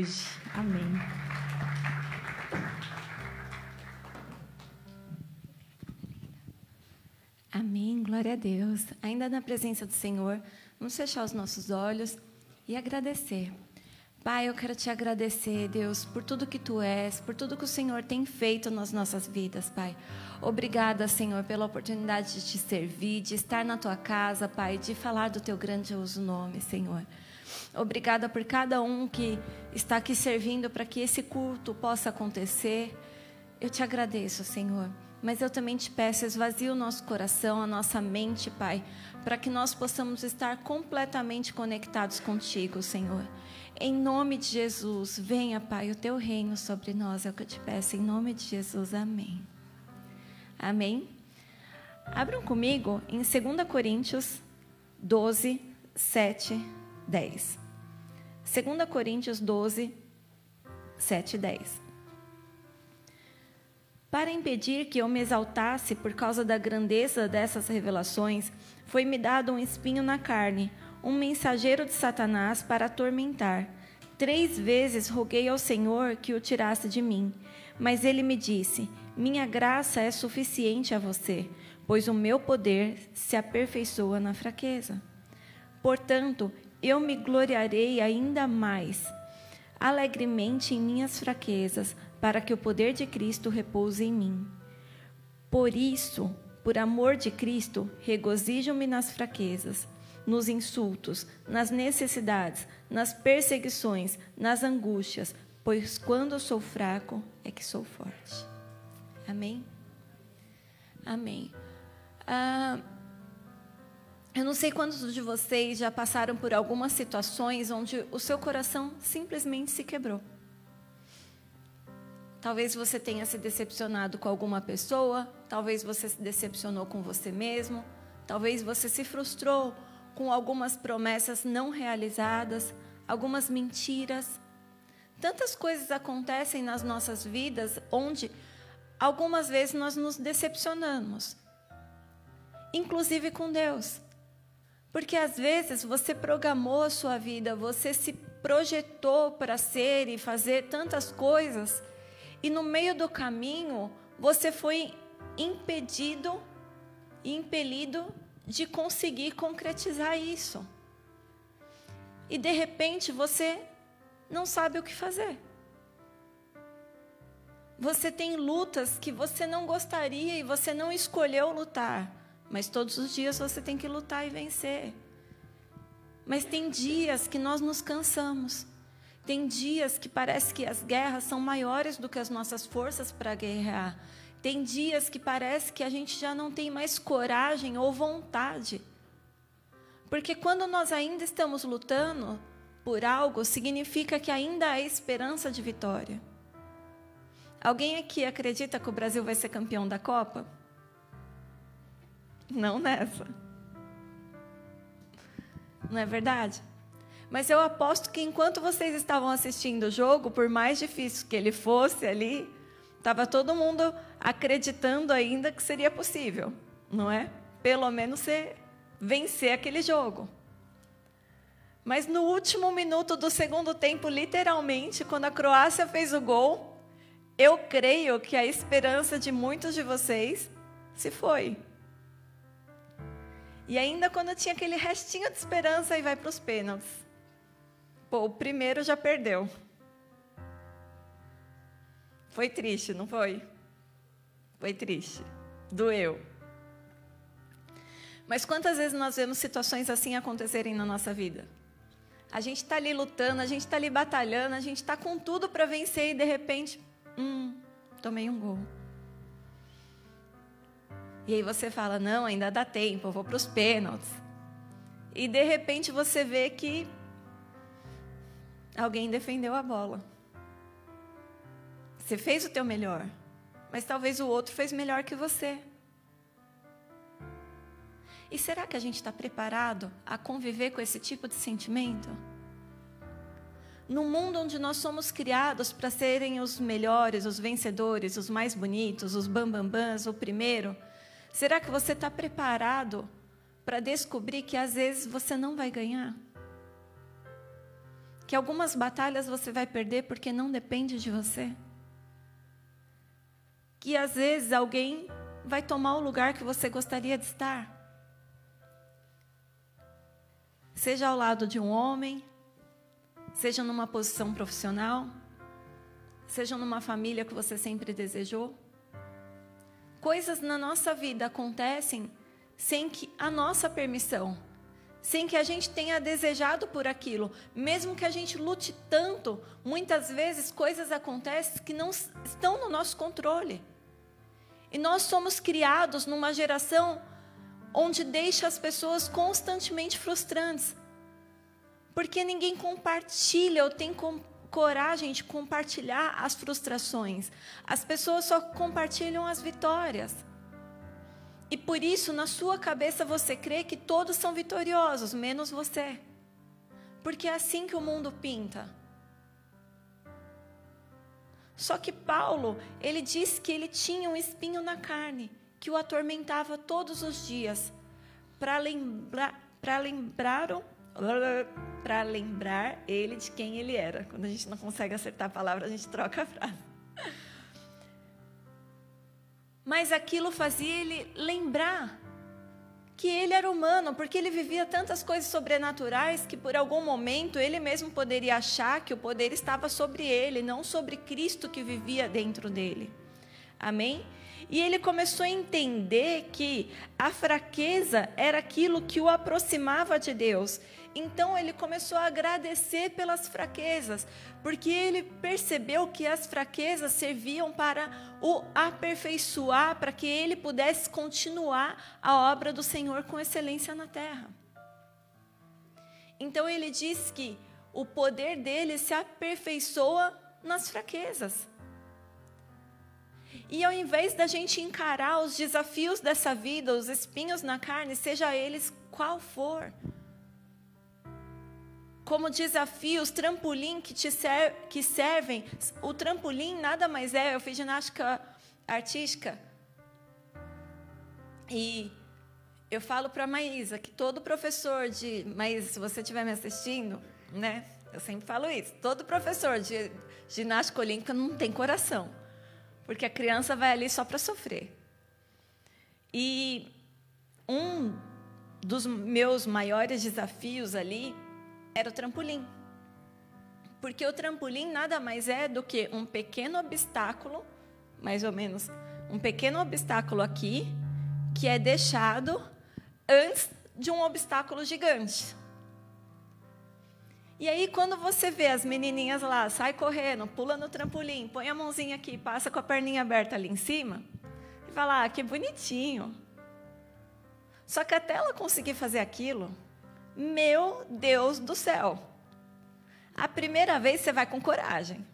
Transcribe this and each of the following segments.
hoje. Amém. Amém, glória a Deus. Ainda na presença do Senhor, vamos fechar os nossos olhos e agradecer. Pai, eu quero te agradecer, Deus, por tudo que tu és, por tudo que o Senhor tem feito nas nossas vidas, Pai. Obrigada, Senhor, pela oportunidade de te servir, de estar na tua casa, Pai, de falar do teu grandioso nome, Senhor. Obrigada por cada um que está aqui servindo para que esse culto possa acontecer. Eu te agradeço, Senhor. Mas eu também te peço, esvazie o nosso coração, a nossa mente, Pai, para que nós possamos estar completamente conectados contigo, Senhor. Em nome de Jesus, venha, Pai, o teu reino sobre nós, é o que eu te peço. Em nome de Jesus, amém. Amém. Abram comigo em 2 Coríntios 12, 7, 10. 2 Coríntios 12, 7 10. Para impedir que eu me exaltasse por causa da grandeza dessas revelações, foi-me dado um espinho na carne um mensageiro de Satanás para atormentar. Três vezes roguei ao Senhor que o tirasse de mim, mas ele me disse: Minha graça é suficiente a você, pois o meu poder se aperfeiçoa na fraqueza. Portanto, eu me gloriarei ainda mais, alegremente em minhas fraquezas, para que o poder de Cristo repouse em mim. Por isso, por amor de Cristo, regozijo-me nas fraquezas nos insultos, nas necessidades, nas perseguições, nas angústias, pois quando sou fraco é que sou forte. Amém? Amém. Ah, eu não sei quantos de vocês já passaram por algumas situações onde o seu coração simplesmente se quebrou. Talvez você tenha se decepcionado com alguma pessoa, talvez você se decepcionou com você mesmo, talvez você se frustrou com algumas promessas não realizadas, algumas mentiras. Tantas coisas acontecem nas nossas vidas onde algumas vezes nós nos decepcionamos, inclusive com Deus. Porque às vezes você programou a sua vida, você se projetou para ser e fazer tantas coisas, e no meio do caminho você foi impedido e impelido de conseguir concretizar isso. E de repente você não sabe o que fazer. Você tem lutas que você não gostaria e você não escolheu lutar, mas todos os dias você tem que lutar e vencer. Mas tem dias que nós nos cansamos. Tem dias que parece que as guerras são maiores do que as nossas forças para guerrear. Tem dias que parece que a gente já não tem mais coragem ou vontade. Porque quando nós ainda estamos lutando por algo, significa que ainda há esperança de vitória. Alguém aqui acredita que o Brasil vai ser campeão da Copa? Não nessa. Não é verdade? Mas eu aposto que enquanto vocês estavam assistindo o jogo, por mais difícil que ele fosse ali, Estava todo mundo acreditando ainda que seria possível, não é? Pelo menos você vencer aquele jogo. Mas no último minuto do segundo tempo, literalmente, quando a Croácia fez o gol, eu creio que a esperança de muitos de vocês se foi. E ainda quando tinha aquele restinho de esperança, aí vai para os pênaltis. Pô, o primeiro já perdeu. Foi triste, não foi? Foi triste. Doeu. Mas quantas vezes nós vemos situações assim acontecerem na nossa vida? A gente está ali lutando, a gente está ali batalhando, a gente está com tudo para vencer e de repente, hum, tomei um gol. E aí você fala, não, ainda dá tempo, eu vou para os pênaltis. E de repente você vê que alguém defendeu a bola. Você fez o teu melhor, mas talvez o outro fez melhor que você. E será que a gente está preparado a conviver com esse tipo de sentimento? No mundo onde nós somos criados para serem os melhores, os vencedores, os mais bonitos, os bambambãs, o primeiro, será que você está preparado para descobrir que às vezes você não vai ganhar? que algumas batalhas você vai perder porque não depende de você? Que às vezes alguém vai tomar o lugar que você gostaria de estar? Seja ao lado de um homem, seja numa posição profissional, seja numa família que você sempre desejou. Coisas na nossa vida acontecem sem que a nossa permissão, sem que a gente tenha desejado por aquilo, mesmo que a gente lute tanto, muitas vezes coisas acontecem que não estão no nosso controle. E nós somos criados numa geração onde deixa as pessoas constantemente frustrantes. Porque ninguém compartilha ou tem coragem de compartilhar as frustrações. As pessoas só compartilham as vitórias. E por isso, na sua cabeça, você crê que todos são vitoriosos, menos você. Porque é assim que o mundo pinta. Só que Paulo, ele disse que ele tinha um espinho na carne, que o atormentava todos os dias, para lembrar, lembrar, para lembrar ele de quem ele era. Quando a gente não consegue acertar a palavra, a gente troca a frase. Mas aquilo fazia ele lembrar que ele era humano, porque ele vivia tantas coisas sobrenaturais que por algum momento ele mesmo poderia achar que o poder estava sobre ele, não sobre Cristo que vivia dentro dele. Amém? E ele começou a entender que a fraqueza era aquilo que o aproximava de Deus. Então ele começou a agradecer pelas fraquezas, porque ele percebeu que as fraquezas serviam para o aperfeiçoar, para que ele pudesse continuar a obra do Senhor com excelência na terra. Então ele diz que o poder dele se aperfeiçoa nas fraquezas. E ao invés da gente encarar os desafios dessa vida, os espinhos na carne, seja eles qual for, como desafios, trampolim que te ser, que servem. O trampolim nada mais é, eu fiz ginástica artística. E eu falo para a Maísa que todo professor de. Mas se você estiver me assistindo, né? Eu sempre falo isso. Todo professor de ginástica olímpica não tem coração. Porque a criança vai ali só para sofrer. E um dos meus maiores desafios ali era o trampolim. Porque o trampolim nada mais é do que um pequeno obstáculo, mais ou menos, um pequeno obstáculo aqui, que é deixado antes de um obstáculo gigante. E aí, quando você vê as menininhas lá, sai correndo, pula no trampolim, põe a mãozinha aqui, passa com a perninha aberta ali em cima, e fala: ah, que bonitinho. Só que até ela conseguir fazer aquilo, meu Deus do céu. A primeira vez você vai com coragem.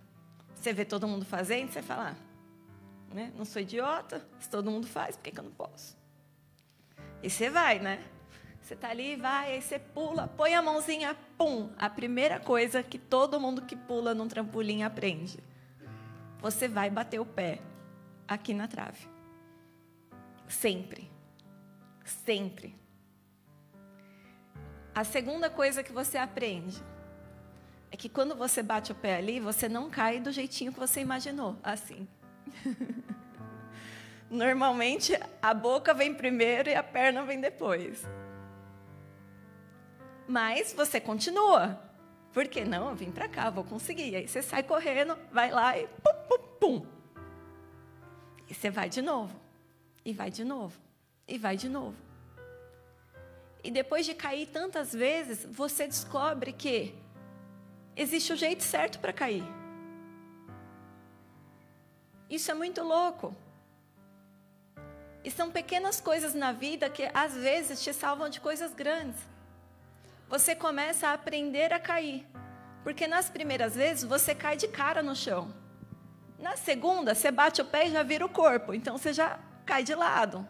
Você vê todo mundo fazendo, você fala, ah, né? não sou idiota, se todo mundo faz, por que, que eu não posso? E você vai, né? Você está ali, vai, aí você pula, põe a mãozinha, pum. A primeira coisa que todo mundo que pula num trampolim aprende. Você vai bater o pé aqui na trave. Sempre. Sempre. A segunda coisa que você aprende é que quando você bate o pé ali, você não cai do jeitinho que você imaginou, assim. Normalmente a boca vem primeiro e a perna vem depois. Mas você continua. Por que não? Eu vim para cá, vou conseguir. Aí você sai correndo, vai lá e pum, pum, pum. E você vai de novo. E vai de novo. E vai de novo. E depois de cair tantas vezes, você descobre que existe o jeito certo para cair. Isso é muito louco. E são pequenas coisas na vida que às vezes te salvam de coisas grandes. Você começa a aprender a cair. Porque nas primeiras vezes você cai de cara no chão. Na segunda, você bate o pé e já vira o corpo. Então você já cai de lado.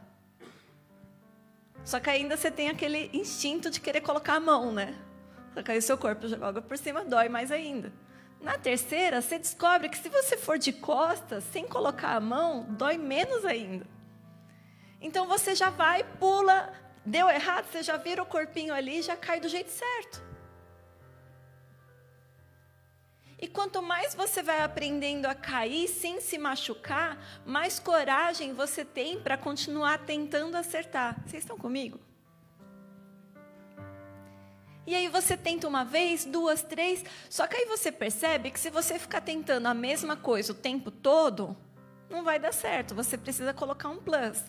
Só que ainda você tem aquele instinto de querer colocar a mão, né? Só que aí o seu corpo joga por cima, dói mais ainda. Na terceira, você descobre que se você for de costas, sem colocar a mão, dói menos ainda. Então você já vai, pula, deu errado, você já vira o corpinho ali e já cai do jeito certo. E quanto mais você vai aprendendo a cair sem se machucar, mais coragem você tem para continuar tentando acertar. Vocês estão comigo? E aí você tenta uma vez, duas, três, só que aí você percebe que se você ficar tentando a mesma coisa o tempo todo, não vai dar certo. Você precisa colocar um plus.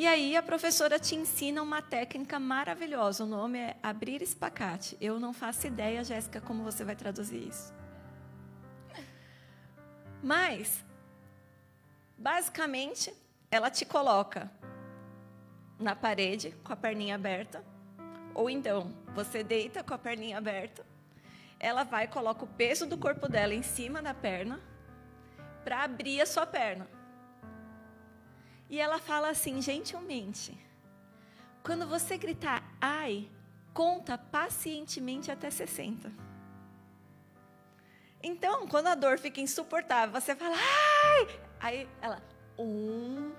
E aí a professora te ensina uma técnica maravilhosa. O nome é abrir espacate. Eu não faço ideia, Jéssica, como você vai traduzir isso. Mas, basicamente, ela te coloca na parede com a perninha aberta, ou então você deita com a perninha aberta. Ela vai coloca o peso do corpo dela em cima da perna para abrir a sua perna. E ela fala assim, gentilmente: quando você gritar ai, conta pacientemente até 60. Então, quando a dor fica insuportável, você fala ai, aí ela um,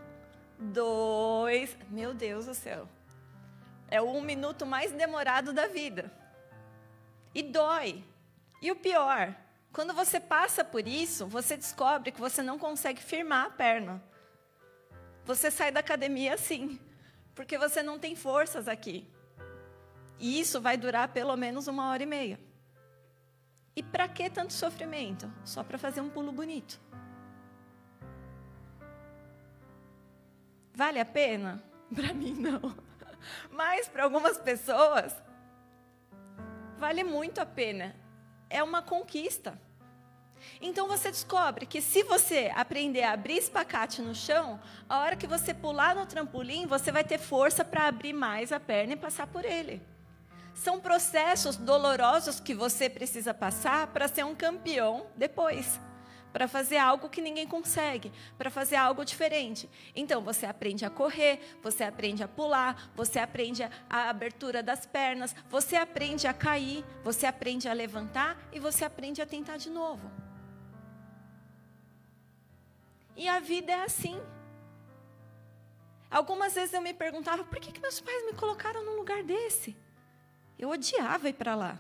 dois, meu Deus do céu, é o um minuto mais demorado da vida. E dói. E o pior, quando você passa por isso, você descobre que você não consegue firmar a perna. Você sai da academia assim, porque você não tem forças aqui. E isso vai durar pelo menos uma hora e meia. E para que tanto sofrimento? Só para fazer um pulo bonito. Vale a pena? Para mim, não. Mas para algumas pessoas, vale muito a pena. É uma conquista. Então você descobre que se você aprender a abrir espacate no chão, a hora que você pular no trampolim, você vai ter força para abrir mais a perna e passar por ele. São processos dolorosos que você precisa passar para ser um campeão depois. Para fazer algo que ninguém consegue, para fazer algo diferente. Então, você aprende a correr, você aprende a pular, você aprende a abertura das pernas, você aprende a cair, você aprende a levantar e você aprende a tentar de novo. E a vida é assim. Algumas vezes eu me perguntava por que, que meus pais me colocaram num lugar desse. Eu odiava ir para lá.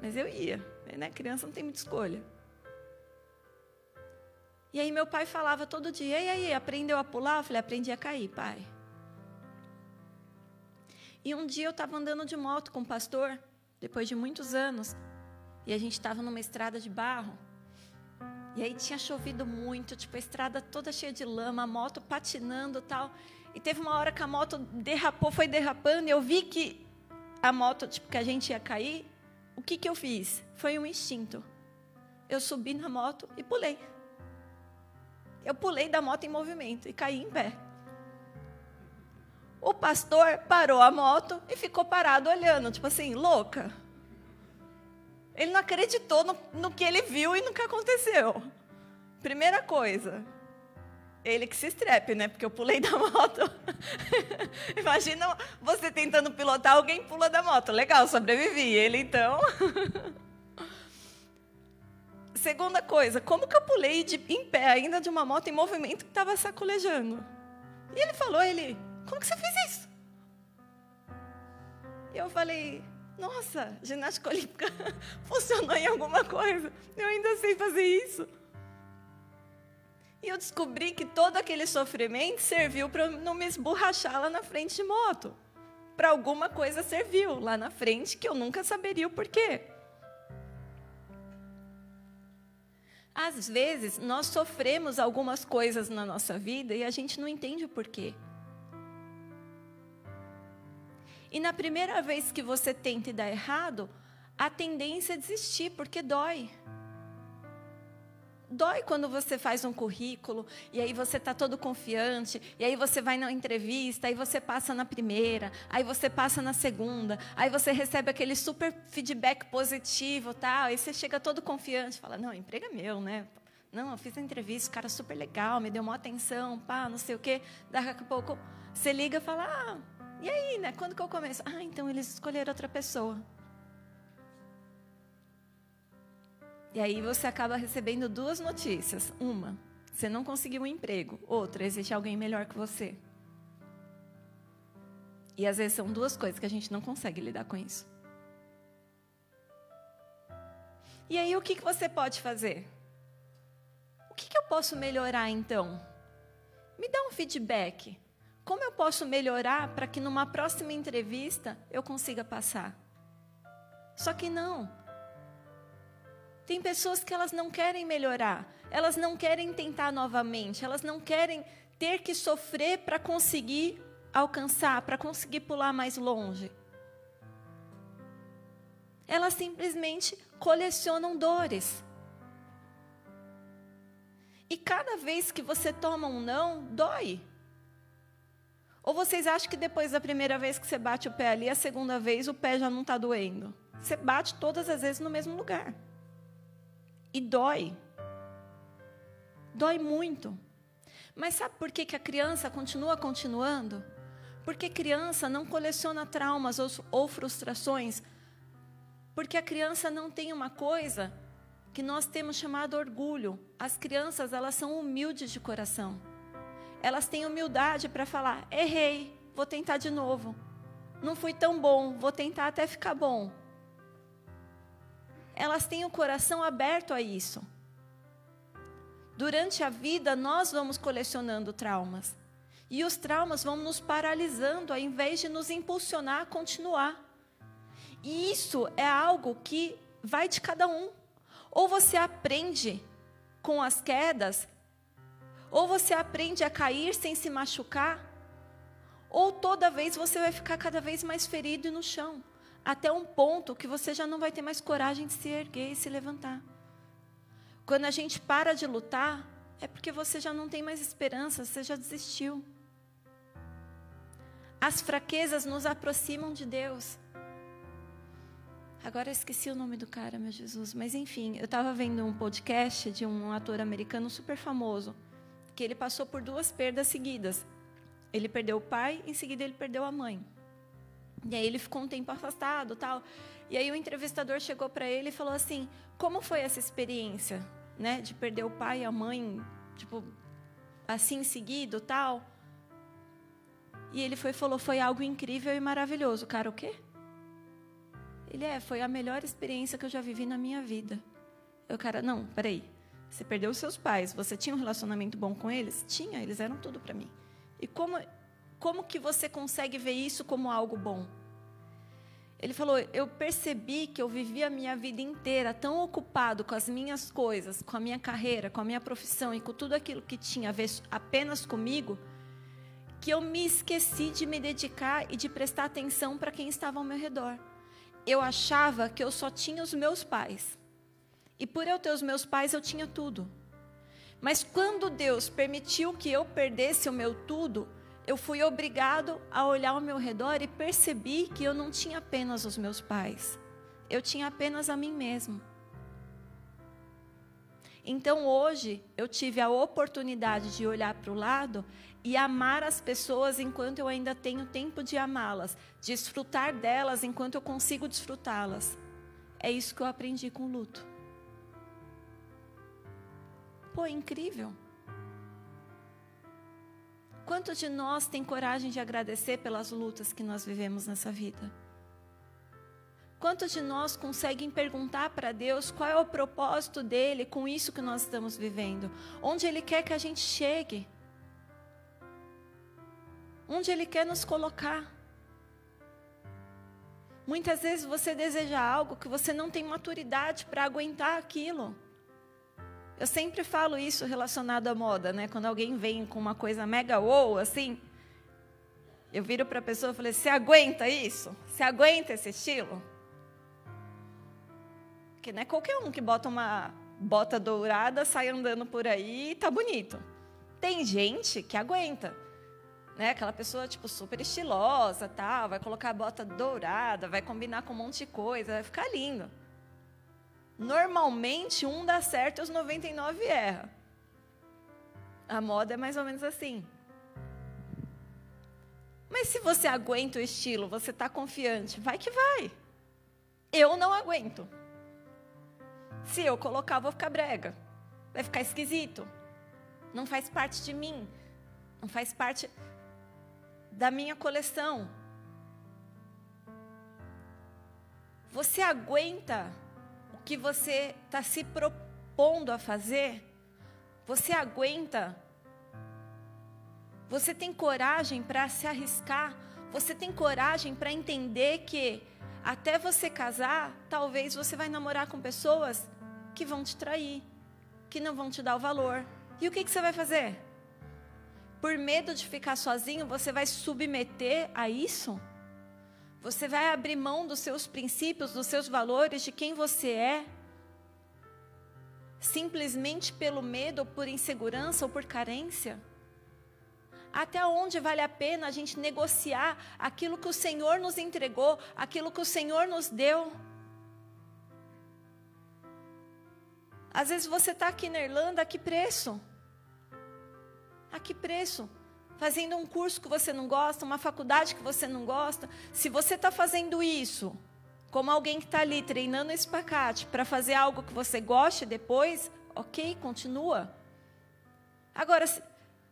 Mas eu ia. Né? Criança não tem muita escolha. E aí meu pai falava todo dia, e aí, aprendeu a pular? Eu falei, aprendi a cair, pai. E um dia eu estava andando de moto com o pastor, depois de muitos anos, e a gente estava numa estrada de barro. E aí tinha chovido muito, tipo, a estrada toda cheia de lama, a moto patinando tal. E teve uma hora que a moto derrapou, foi derrapando, e eu vi que a moto, tipo, que a gente ia cair. O que, que eu fiz? Foi um instinto. Eu subi na moto e pulei. Eu pulei da moto em movimento e caí em pé. O pastor parou a moto e ficou parado olhando, tipo assim, louca. Ele não acreditou no, no que ele viu e no que aconteceu. Primeira coisa, ele que se estrepe, né? Porque eu pulei da moto. Imagina você tentando pilotar, alguém pula da moto. Legal, sobrevivi. Ele então. Segunda coisa, como que eu pulei de, em pé ainda de uma moto em movimento que estava sacolejando? E ele falou, ele, como que você fez isso? E eu falei, nossa, ginástica olímpica funcionou em alguma coisa. Eu ainda sei fazer isso. E eu descobri que todo aquele sofrimento serviu para não me esborrachar lá na frente de moto. Para alguma coisa serviu lá na frente que eu nunca saberia o porquê. Às vezes, nós sofremos algumas coisas na nossa vida e a gente não entende o porquê. E na primeira vez que você tenta e dá errado, a tendência é desistir, porque dói. Dói quando você faz um currículo e aí você está todo confiante, e aí você vai na entrevista, aí você passa na primeira, aí você passa na segunda, aí você recebe aquele super feedback positivo, tal, aí você chega todo confiante, fala: "Não, emprego é meu, né? Não, eu fiz a entrevista, o cara super legal, me deu uma atenção, pá, não sei o quê". Daqui a pouco você liga e fala: "Ah, e aí, né? Quando que eu começo? Ah, então eles escolheram outra pessoa. E aí você acaba recebendo duas notícias. Uma, você não conseguiu um emprego. Outra, existe alguém melhor que você. E às vezes são duas coisas que a gente não consegue lidar com isso. E aí o que, que você pode fazer? O que, que eu posso melhorar então? Me dá um feedback. Como eu posso melhorar para que numa próxima entrevista eu consiga passar? Só que não. Tem pessoas que elas não querem melhorar, elas não querem tentar novamente, elas não querem ter que sofrer para conseguir alcançar, para conseguir pular mais longe. Elas simplesmente colecionam dores. E cada vez que você toma um não, dói. Ou vocês acham que depois da primeira vez que você bate o pé ali, a segunda vez o pé já não está doendo? Você bate todas as vezes no mesmo lugar. E dói. Dói muito. Mas sabe por que, que a criança continua continuando? Porque criança não coleciona traumas ou, ou frustrações. Porque a criança não tem uma coisa que nós temos chamado orgulho. As crianças, elas são humildes de coração. Elas têm humildade para falar: errei, vou tentar de novo. Não fui tão bom, vou tentar até ficar bom. Elas têm o coração aberto a isso. Durante a vida, nós vamos colecionando traumas. E os traumas vão nos paralisando ao invés de nos impulsionar a continuar. E isso é algo que vai de cada um. Ou você aprende com as quedas, ou você aprende a cair sem se machucar, ou toda vez você vai ficar cada vez mais ferido e no chão, até um ponto que você já não vai ter mais coragem de se erguer e se levantar. Quando a gente para de lutar, é porque você já não tem mais esperança, você já desistiu. As fraquezas nos aproximam de Deus. Agora eu esqueci o nome do cara, meu Jesus. Mas enfim, eu estava vendo um podcast de um ator americano super famoso, que ele passou por duas perdas seguidas. Ele perdeu o pai, em seguida ele perdeu a mãe. E aí ele ficou um tempo afastado, tal. E aí o entrevistador chegou para ele e falou assim: "Como foi essa experiência, né, de perder o pai e a mãe, tipo, assim seguido, tal?" E ele foi falou: "Foi algo incrível e maravilhoso." Cara, o quê? Ele é, foi a melhor experiência que eu já vivi na minha vida. Eu, cara, não, peraí. Você perdeu os seus pais, você tinha um relacionamento bom com eles? Tinha, eles eram tudo para mim. E como, como que você consegue ver isso como algo bom? Ele falou: Eu percebi que eu vivi a minha vida inteira tão ocupado com as minhas coisas, com a minha carreira, com a minha profissão e com tudo aquilo que tinha a ver apenas comigo, que eu me esqueci de me dedicar e de prestar atenção para quem estava ao meu redor eu achava que eu só tinha os meus pais. E por eu ter os meus pais, eu tinha tudo. Mas quando Deus permitiu que eu perdesse o meu tudo, eu fui obrigado a olhar ao meu redor e percebi que eu não tinha apenas os meus pais. Eu tinha apenas a mim mesmo. Então hoje eu tive a oportunidade de olhar para o lado e amar as pessoas enquanto eu ainda tenho tempo de amá-las, desfrutar delas enquanto eu consigo desfrutá-las. É isso que eu aprendi com o luto. Pô, incrível. Quanto de nós tem coragem de agradecer pelas lutas que nós vivemos nessa vida? Quantos de nós conseguem perguntar para Deus qual é o propósito dele com isso que nós estamos vivendo? Onde ele quer que a gente chegue? Onde ele quer nos colocar? Muitas vezes você deseja algo que você não tem maturidade para aguentar aquilo. Eu sempre falo isso relacionado à moda, né? Quando alguém vem com uma coisa mega ou assim, eu viro para a pessoa e falei: "Você aguenta isso? Você aguenta esse estilo?" Porque não é qualquer um que bota uma bota dourada, sai andando por aí e tá bonito. Tem gente que aguenta. Né? Aquela pessoa, tipo, super estilosa, tal, vai colocar a bota dourada, vai combinar com um monte de coisa, vai ficar lindo. Normalmente, um dá certo e os 99 erra. A moda é mais ou menos assim. Mas se você aguenta o estilo, você está confiante, vai que vai. Eu não aguento. Se eu colocar, vou ficar brega. Vai ficar esquisito. Não faz parte de mim. Não faz parte da minha coleção. Você aguenta que você está se propondo a fazer? Você aguenta? Você tem coragem para se arriscar? Você tem coragem para entender que até você casar, talvez você vai namorar com pessoas que vão te trair, que não vão te dar o valor. E o que, que você vai fazer? Por medo de ficar sozinho, você vai submeter a isso? Você vai abrir mão dos seus princípios, dos seus valores, de quem você é? Simplesmente pelo medo, por insegurança ou por carência? Até onde vale a pena a gente negociar aquilo que o Senhor nos entregou, aquilo que o Senhor nos deu? Às vezes você está aqui na Irlanda, a que preço? A que preço? Fazendo um curso que você não gosta, uma faculdade que você não gosta. Se você está fazendo isso, como alguém que está ali treinando esse pacote para fazer algo que você goste depois, ok, continua. Agora, se,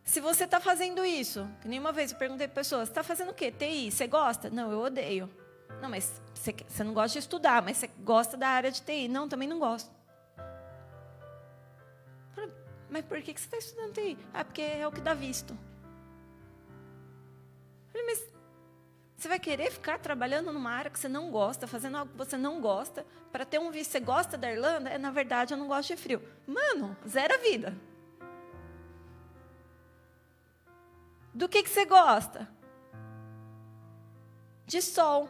se você está fazendo isso, que nenhuma vez eu perguntei para pessoas, está fazendo o quê? TI, você gosta? Não, eu odeio. Não, mas você, você não gosta de estudar, mas você gosta da área de TI. Não, também não gosto. Mas por que você está estudando TI? Ah, porque é o que dá visto. Você vai querer ficar trabalhando numa área que você não gosta, fazendo algo que você não gosta, para ter um visto? Você gosta da Irlanda? É, na verdade, eu não gosto de frio. Mano, zero a vida. Do que, que você gosta? De sol.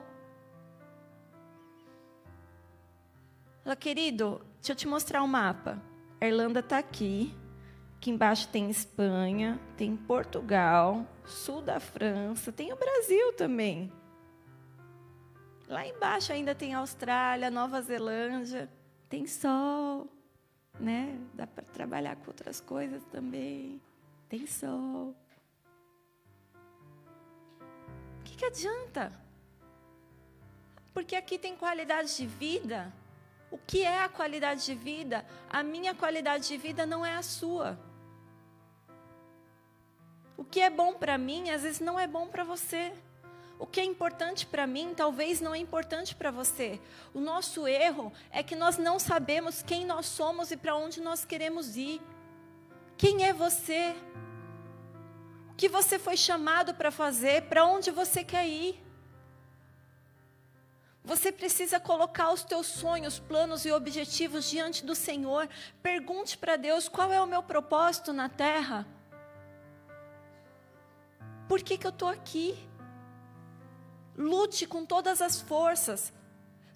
Ela, querido, deixa eu te mostrar o um mapa. A Irlanda está aqui. Aqui embaixo tem Espanha, tem Portugal, sul da França, tem o Brasil também. Lá embaixo ainda tem Austrália, Nova Zelândia, tem sol, né? Dá para trabalhar com outras coisas também. Tem sol. O que, que adianta? Porque aqui tem qualidade de vida. O que é a qualidade de vida? A minha qualidade de vida não é a sua. O que é bom para mim, às vezes não é bom para você. O que é importante para mim, talvez não é importante para você. O nosso erro é que nós não sabemos quem nós somos e para onde nós queremos ir. Quem é você? O que você foi chamado para fazer? Para onde você quer ir? Você precisa colocar os teus sonhos, planos e objetivos diante do Senhor. Pergunte para Deus qual é o meu propósito na terra. Por que, que eu estou aqui? Lute com todas as forças.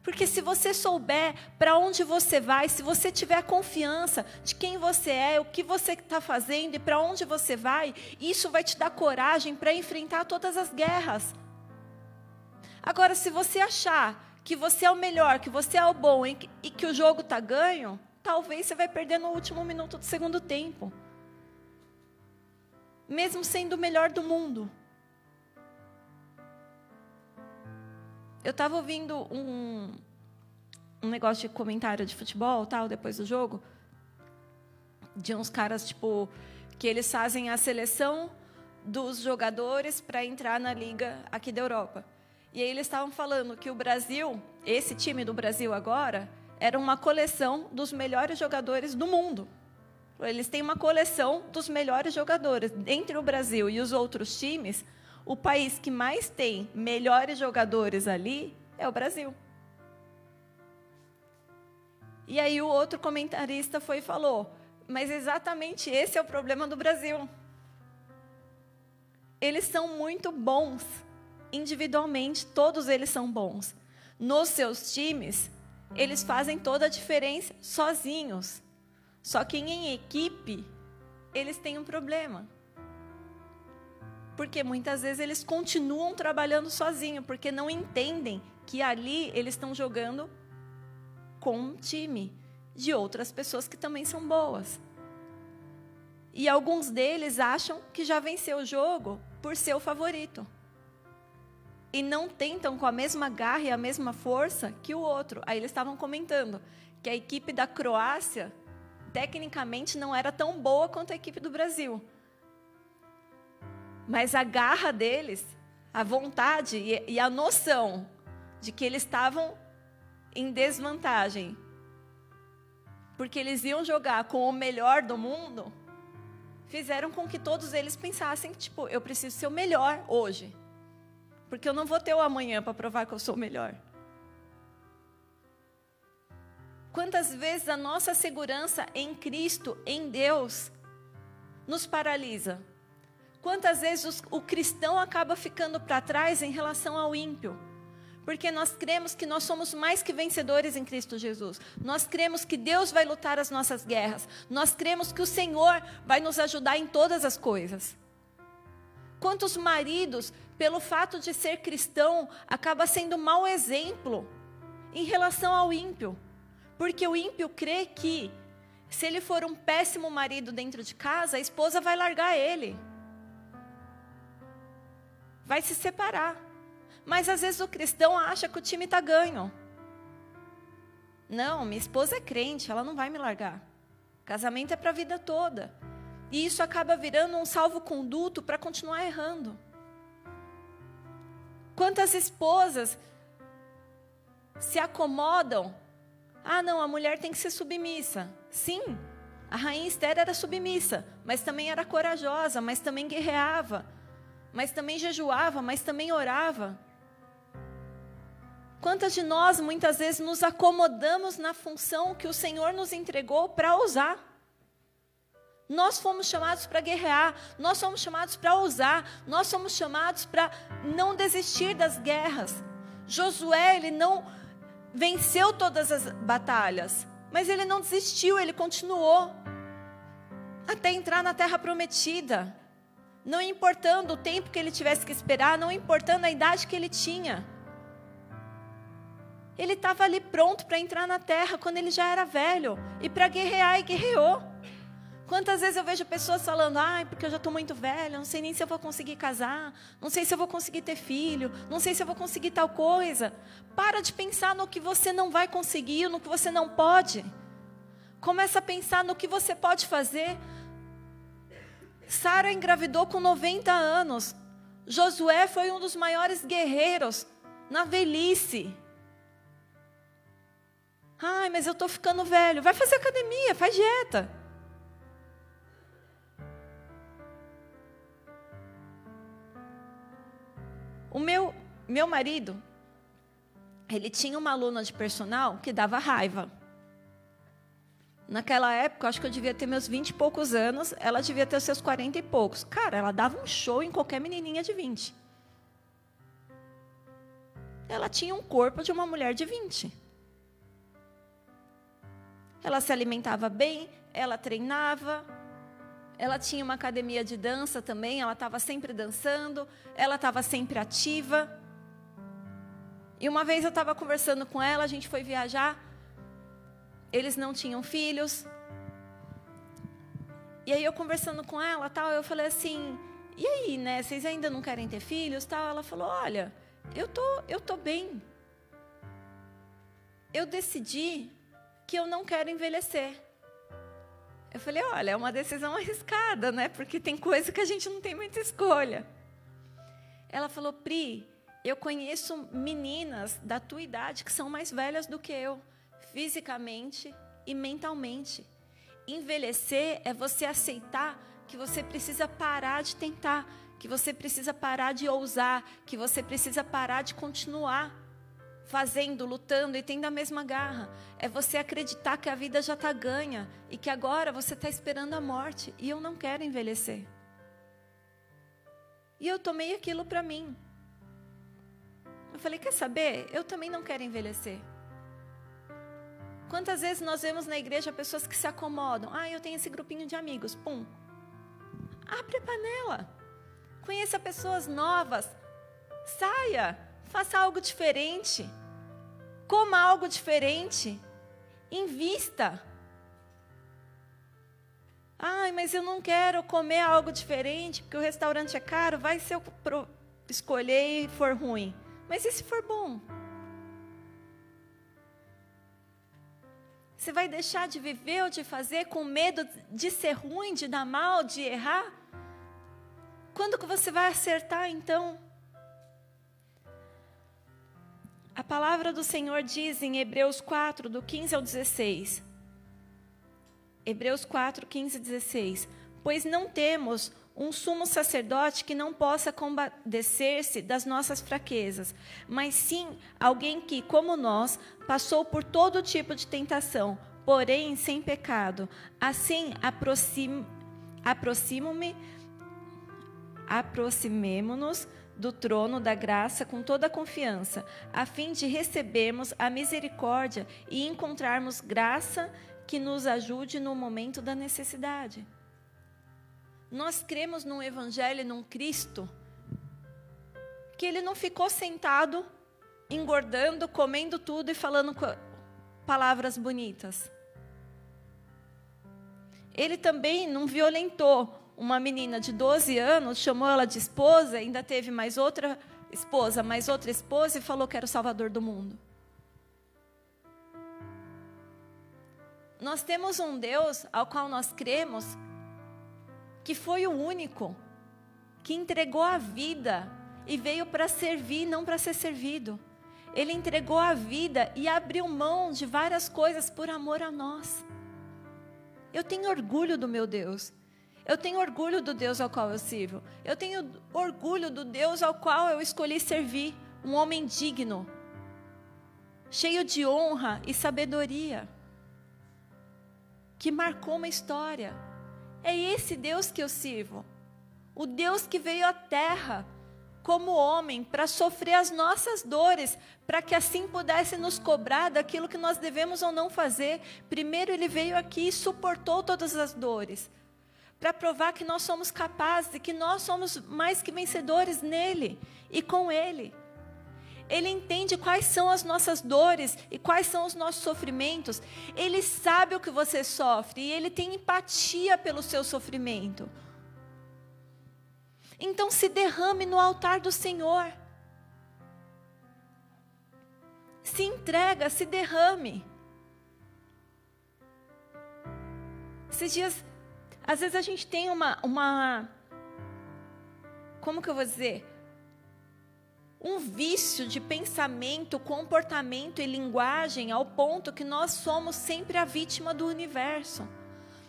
Porque se você souber para onde você vai, se você tiver confiança de quem você é, o que você está fazendo e para onde você vai, isso vai te dar coragem para enfrentar todas as guerras. Agora, se você achar que você é o melhor, que você é o bom e que o jogo está ganho, talvez você vai perder no último minuto do segundo tempo mesmo sendo o melhor do mundo. Eu estava ouvindo um, um negócio de comentário de futebol, tal, depois do jogo, de uns caras tipo que eles fazem a seleção dos jogadores para entrar na liga aqui da Europa. E aí eles estavam falando que o Brasil, esse time do Brasil agora, era uma coleção dos melhores jogadores do mundo. Eles têm uma coleção dos melhores jogadores. Entre o Brasil e os outros times, o país que mais tem melhores jogadores ali é o Brasil. E aí o outro comentarista foi e falou: mas exatamente esse é o problema do Brasil. Eles são muito bons individualmente, todos eles são bons. Nos seus times, eles fazem toda a diferença sozinhos. Só que em equipe, eles têm um problema. Porque muitas vezes eles continuam trabalhando sozinhos, porque não entendem que ali eles estão jogando com um time de outras pessoas que também são boas. E alguns deles acham que já venceu o jogo por ser o favorito. E não tentam com a mesma garra e a mesma força que o outro. Aí eles estavam comentando que a equipe da Croácia tecnicamente não era tão boa quanto a equipe do Brasil. Mas a garra deles, a vontade e a noção de que eles estavam em desvantagem porque eles iam jogar com o melhor do mundo, fizeram com que todos eles pensassem, tipo, eu preciso ser o melhor hoje. Porque eu não vou ter o amanhã para provar que eu sou o melhor. Quantas vezes a nossa segurança em Cristo, em Deus, nos paralisa? Quantas vezes o cristão acaba ficando para trás em relação ao ímpio? Porque nós cremos que nós somos mais que vencedores em Cristo Jesus. Nós cremos que Deus vai lutar as nossas guerras. Nós cremos que o Senhor vai nos ajudar em todas as coisas. Quantos maridos, pelo fato de ser cristão, acaba sendo mau exemplo em relação ao ímpio? Porque o ímpio crê que se ele for um péssimo marido dentro de casa, a esposa vai largar ele. Vai se separar. Mas às vezes o cristão acha que o time está ganho. Não, minha esposa é crente, ela não vai me largar. Casamento é para a vida toda. E isso acaba virando um salvo-conduto para continuar errando. Quantas esposas se acomodam? Ah, não, a mulher tem que ser submissa. Sim, a rainha Esther era submissa, mas também era corajosa, mas também guerreava, mas também jejuava, mas também orava. Quantas de nós muitas vezes nos acomodamos na função que o Senhor nos entregou para usar? Nós fomos chamados para guerrear, nós fomos chamados para ousar, nós fomos chamados para não desistir das guerras. Josué, ele não venceu todas as batalhas, mas ele não desistiu, ele continuou até entrar na terra prometida. Não importando o tempo que ele tivesse que esperar, não importando a idade que ele tinha. Ele estava ali pronto para entrar na terra quando ele já era velho e para guerrear e guerreou. Quantas vezes eu vejo pessoas falando, ai, porque eu já estou muito velha, não sei nem se eu vou conseguir casar, não sei se eu vou conseguir ter filho, não sei se eu vou conseguir tal coisa. Para de pensar no que você não vai conseguir, no que você não pode. Começa a pensar no que você pode fazer. Sara engravidou com 90 anos. Josué foi um dos maiores guerreiros na velhice. Ai, mas eu estou ficando velho. Vai fazer academia, faz dieta. O meu, meu marido, ele tinha uma aluna de personal que dava raiva. Naquela época, acho que eu devia ter meus 20 e poucos anos, ela devia ter seus 40 e poucos. Cara, ela dava um show em qualquer menininha de 20. Ela tinha um corpo de uma mulher de 20 ela se alimentava bem, ela treinava, ela tinha uma academia de dança também, ela estava sempre dançando, ela estava sempre ativa. E uma vez eu estava conversando com ela, a gente foi viajar, eles não tinham filhos. E aí eu conversando com ela, tal, eu falei assim: "E aí, né? Vocês ainda não querem ter filhos?" Tal. Ela falou: "Olha, eu tô, eu tô bem. Eu decidi que eu não quero envelhecer. Eu falei, olha, é uma decisão arriscada, né? Porque tem coisa que a gente não tem muita escolha. Ela falou, Pri, eu conheço meninas da tua idade que são mais velhas do que eu, fisicamente e mentalmente. Envelhecer é você aceitar que você precisa parar de tentar, que você precisa parar de ousar, que você precisa parar de continuar fazendo, lutando e tendo a mesma garra. É você acreditar que a vida já está ganha e que agora você está esperando a morte. E eu não quero envelhecer. E eu tomei aquilo para mim. Eu falei: quer saber? Eu também não quero envelhecer. Quantas vezes nós vemos na igreja pessoas que se acomodam? Ah, eu tenho esse grupinho de amigos. Pum. Abre a panela. Conheça pessoas novas. Saia. Faça algo diferente. Coma algo diferente. Invista. Ai, mas eu não quero comer algo diferente, porque o restaurante é caro. Vai se eu escolher e for ruim. Mas e se for bom? Você vai deixar de viver ou de fazer com medo de ser ruim, de dar mal, de errar? Quando que você vai acertar então? A palavra do Senhor diz em Hebreus 4, do 15 ao 16: Hebreus 4, 15 e 16. Pois não temos um sumo sacerdote que não possa compadecer-se das nossas fraquezas, mas sim alguém que, como nós, passou por todo tipo de tentação, porém sem pecado. Assim, aproximo-me, aproximemo-nos do trono da graça com toda a confiança, a fim de recebermos a misericórdia e encontrarmos graça que nos ajude no momento da necessidade. Nós cremos num evangelho, num Cristo, que ele não ficou sentado, engordando, comendo tudo e falando palavras bonitas. Ele também não violentou uma menina de 12 anos, chamou ela de esposa, ainda teve mais outra esposa, mais outra esposa e falou que era o salvador do mundo. Nós temos um Deus ao qual nós cremos que foi o único que entregou a vida e veio para servir, não para ser servido. Ele entregou a vida e abriu mão de várias coisas por amor a nós. Eu tenho orgulho do meu Deus. Eu tenho orgulho do Deus ao qual eu sirvo. Eu tenho orgulho do Deus ao qual eu escolhi servir. Um homem digno, cheio de honra e sabedoria, que marcou uma história. É esse Deus que eu sirvo. O Deus que veio à terra como homem para sofrer as nossas dores, para que assim pudesse nos cobrar daquilo que nós devemos ou não fazer. Primeiro ele veio aqui e suportou todas as dores para provar que nós somos capazes e que nós somos mais que vencedores nele e com ele. Ele entende quais são as nossas dores e quais são os nossos sofrimentos. Ele sabe o que você sofre e ele tem empatia pelo seu sofrimento. Então se derrame no altar do Senhor. Se entrega, se derrame. Esses dias às vezes a gente tem uma, uma. Como que eu vou dizer? Um vício de pensamento, comportamento e linguagem ao ponto que nós somos sempre a vítima do universo.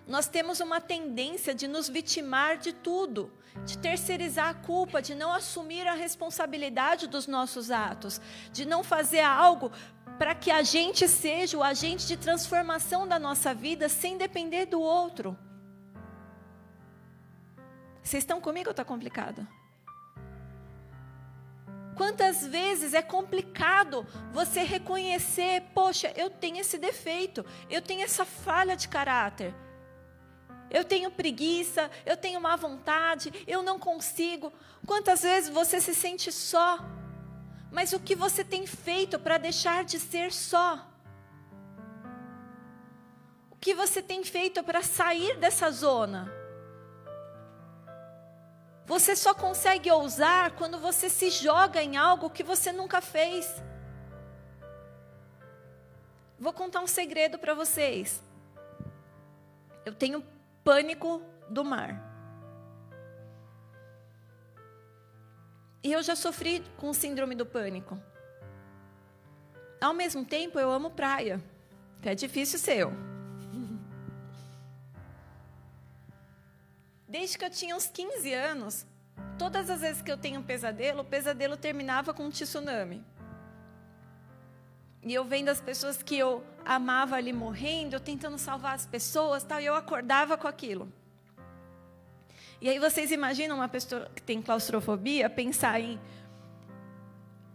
Nós temos uma tendência de nos vitimar de tudo, de terceirizar a culpa, de não assumir a responsabilidade dos nossos atos, de não fazer algo para que a gente seja o agente de transformação da nossa vida sem depender do outro. Vocês estão comigo ou está complicado? Quantas vezes é complicado você reconhecer, poxa, eu tenho esse defeito, eu tenho essa falha de caráter. Eu tenho preguiça, eu tenho má vontade, eu não consigo. Quantas vezes você se sente só? Mas o que você tem feito para deixar de ser só? O que você tem feito para sair dessa zona? Você só consegue ousar quando você se joga em algo que você nunca fez. Vou contar um segredo para vocês. Eu tenho pânico do mar. E eu já sofri com síndrome do pânico. Ao mesmo tempo, eu amo praia. É difícil ser eu. Desde que eu tinha uns 15 anos, todas as vezes que eu tenho um pesadelo, o pesadelo terminava com um tsunami. E eu vendo as pessoas que eu amava ali morrendo, eu tentando salvar as pessoas, tal, e eu acordava com aquilo. E aí vocês imaginam uma pessoa que tem claustrofobia pensar em